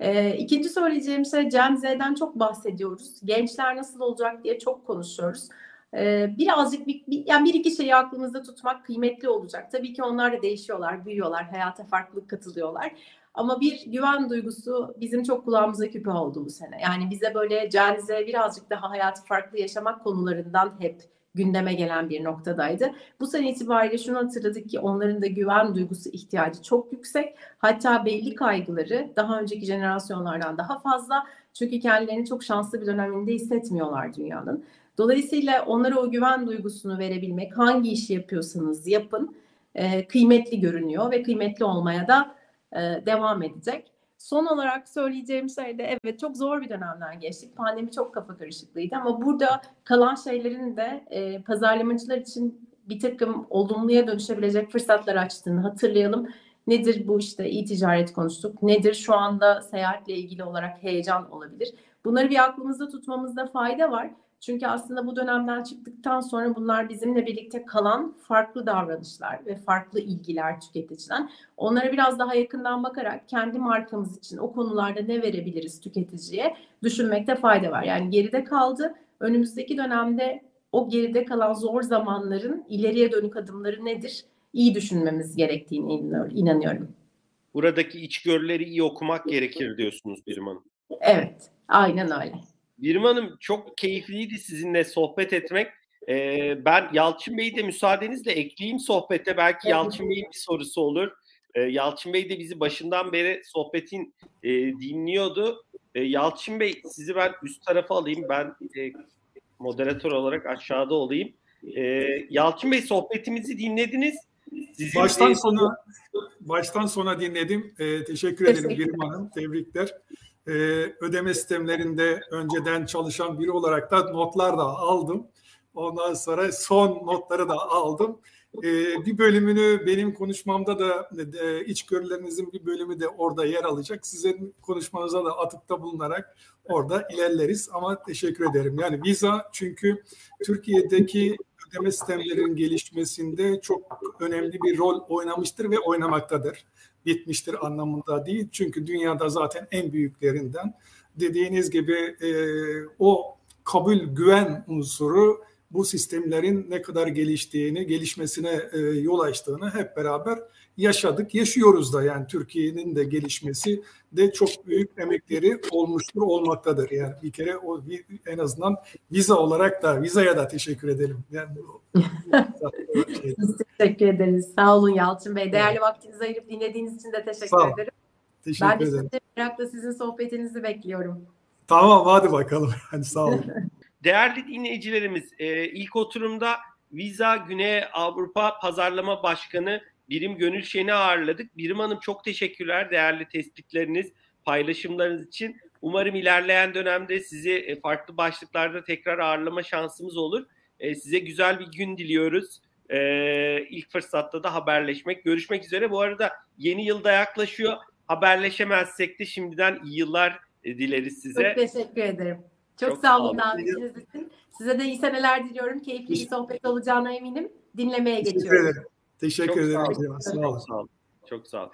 Ee, ikinci söyleyeceğim şey Gen Z'den çok bahsediyoruz. Gençler nasıl olacak diye çok konuşuyoruz. Ee, birazcık bir, bir, yani bir iki şeyi aklımızda tutmak kıymetli olacak. Tabii ki onlar da değişiyorlar, büyüyorlar, hayata farklılık katılıyorlar. Ama bir güven duygusu bizim çok kulağımıza küpe oldu bu sene. Yani bize böyle Gen Z birazcık daha hayatı farklı yaşamak konularından hep gündeme gelen bir noktadaydı. Bu sene itibariyle şunu hatırladık ki onların da güven duygusu ihtiyacı çok yüksek. Hatta belli kaygıları daha önceki jenerasyonlardan daha fazla. Çünkü kendilerini çok şanslı bir döneminde hissetmiyorlar dünyanın. Dolayısıyla onlara o güven duygusunu verebilmek, hangi işi yapıyorsanız yapın, e, kıymetli görünüyor ve kıymetli olmaya da e, devam edecek. Son olarak söyleyeceğim şey de evet çok zor bir dönemden geçtik. Pandemi çok kafa karışıklığıydı ama burada kalan şeylerin de e, pazarlamacılar için bir takım olumluya dönüşebilecek fırsatlar açtığını hatırlayalım. Nedir bu işte e-ticaret konuştuk. Nedir şu anda seyahatle ilgili olarak heyecan olabilir. Bunları bir aklımızda tutmamızda fayda var. Çünkü aslında bu dönemden çıktıktan sonra bunlar bizimle birlikte kalan farklı davranışlar ve farklı ilgiler tüketiciden. Onlara biraz daha yakından bakarak kendi markamız için o konularda ne verebiliriz tüketiciye düşünmekte fayda var. Yani geride kaldı. Önümüzdeki dönemde o geride kalan zor zamanların ileriye dönük adımları nedir? İyi düşünmemiz gerektiğine inanıyorum. Buradaki içgörüleri iyi okumak gerekir diyorsunuz Birim Hanım. Evet, aynen öyle. Birim Hanım çok keyifliydi sizinle sohbet etmek. Ee, ben Yalçın Bey'i de müsaadenizle ekleyeyim sohbete. Belki. Yalçın Bey'in bir sorusu olur. Ee, Yalçın Bey de bizi başından beri sohbetin e, dinliyordu. Ee, Yalçın Bey sizi ben üst tarafa alayım. Ben e, moderatör olarak aşağıda olayım. Ee, Yalçın Bey sohbetimizi dinlediniz. Sizin baştan de... sona baştan sona dinledim. Ee, teşekkür ederim Birim Hanım. Tebrikler e, ödeme sistemlerinde önceden çalışan biri olarak da notlar da aldım. Ondan sonra son notları da aldım. E, bir bölümünü benim konuşmamda da e, içgörülerinizin bir bölümü de orada yer alacak. Sizin konuşmanıza da atıkta bulunarak orada ilerleriz. Ama teşekkür ederim. Yani Visa çünkü Türkiye'deki ödeme sistemlerinin gelişmesinde çok önemli bir rol oynamıştır ve oynamaktadır bitmiştir anlamında değil. Çünkü dünyada zaten en büyüklerinden. Dediğiniz gibi e, o kabul güven unsuru bu sistemlerin ne kadar geliştiğini, gelişmesine e, yol açtığını hep beraber yaşadık. Yaşıyoruz da yani Türkiye'nin de gelişmesi de çok büyük emekleri olmuştur, olmaktadır. Yani bir kere o en azından viza olarak da vizaya da teşekkür edelim. Yani Biz teşekkür ederiz. Sağ olun Yalçın Bey. Değerli evet. vaktinizi ayırıp dinlediğiniz için de teşekkür ederim. Teşekkür ben de ederim. merakla sizin sohbetinizi bekliyorum. Tamam hadi bakalım. Hadi sağ olun. Değerli dinleyicilerimiz, e, ilk oturumda Visa Güney Avrupa Pazarlama Başkanı Birim Gönül Şen'i ağırladık. Birim Hanım çok teşekkürler değerli tespitleriniz, paylaşımlarınız için. Umarım ilerleyen dönemde sizi e, farklı başlıklarda tekrar ağırlama şansımız olur. E, size güzel bir gün diliyoruz. E, ilk fırsatta da haberleşmek. Görüşmek üzere. Bu arada yeni yılda yaklaşıyor. Haberleşemezsek de şimdiden iyi yıllar dileriz size. Çok teşekkür ederim. Çok, Çok sağ olun davetiniz için. Size de iyi seneler diliyorum. Keyifli bir sohbet olacağına eminim. Dinlemeye geçiyorum. Teşekkür. Teşekkür ederim. Sağ olun. Sağ olun. Çok sağ olun.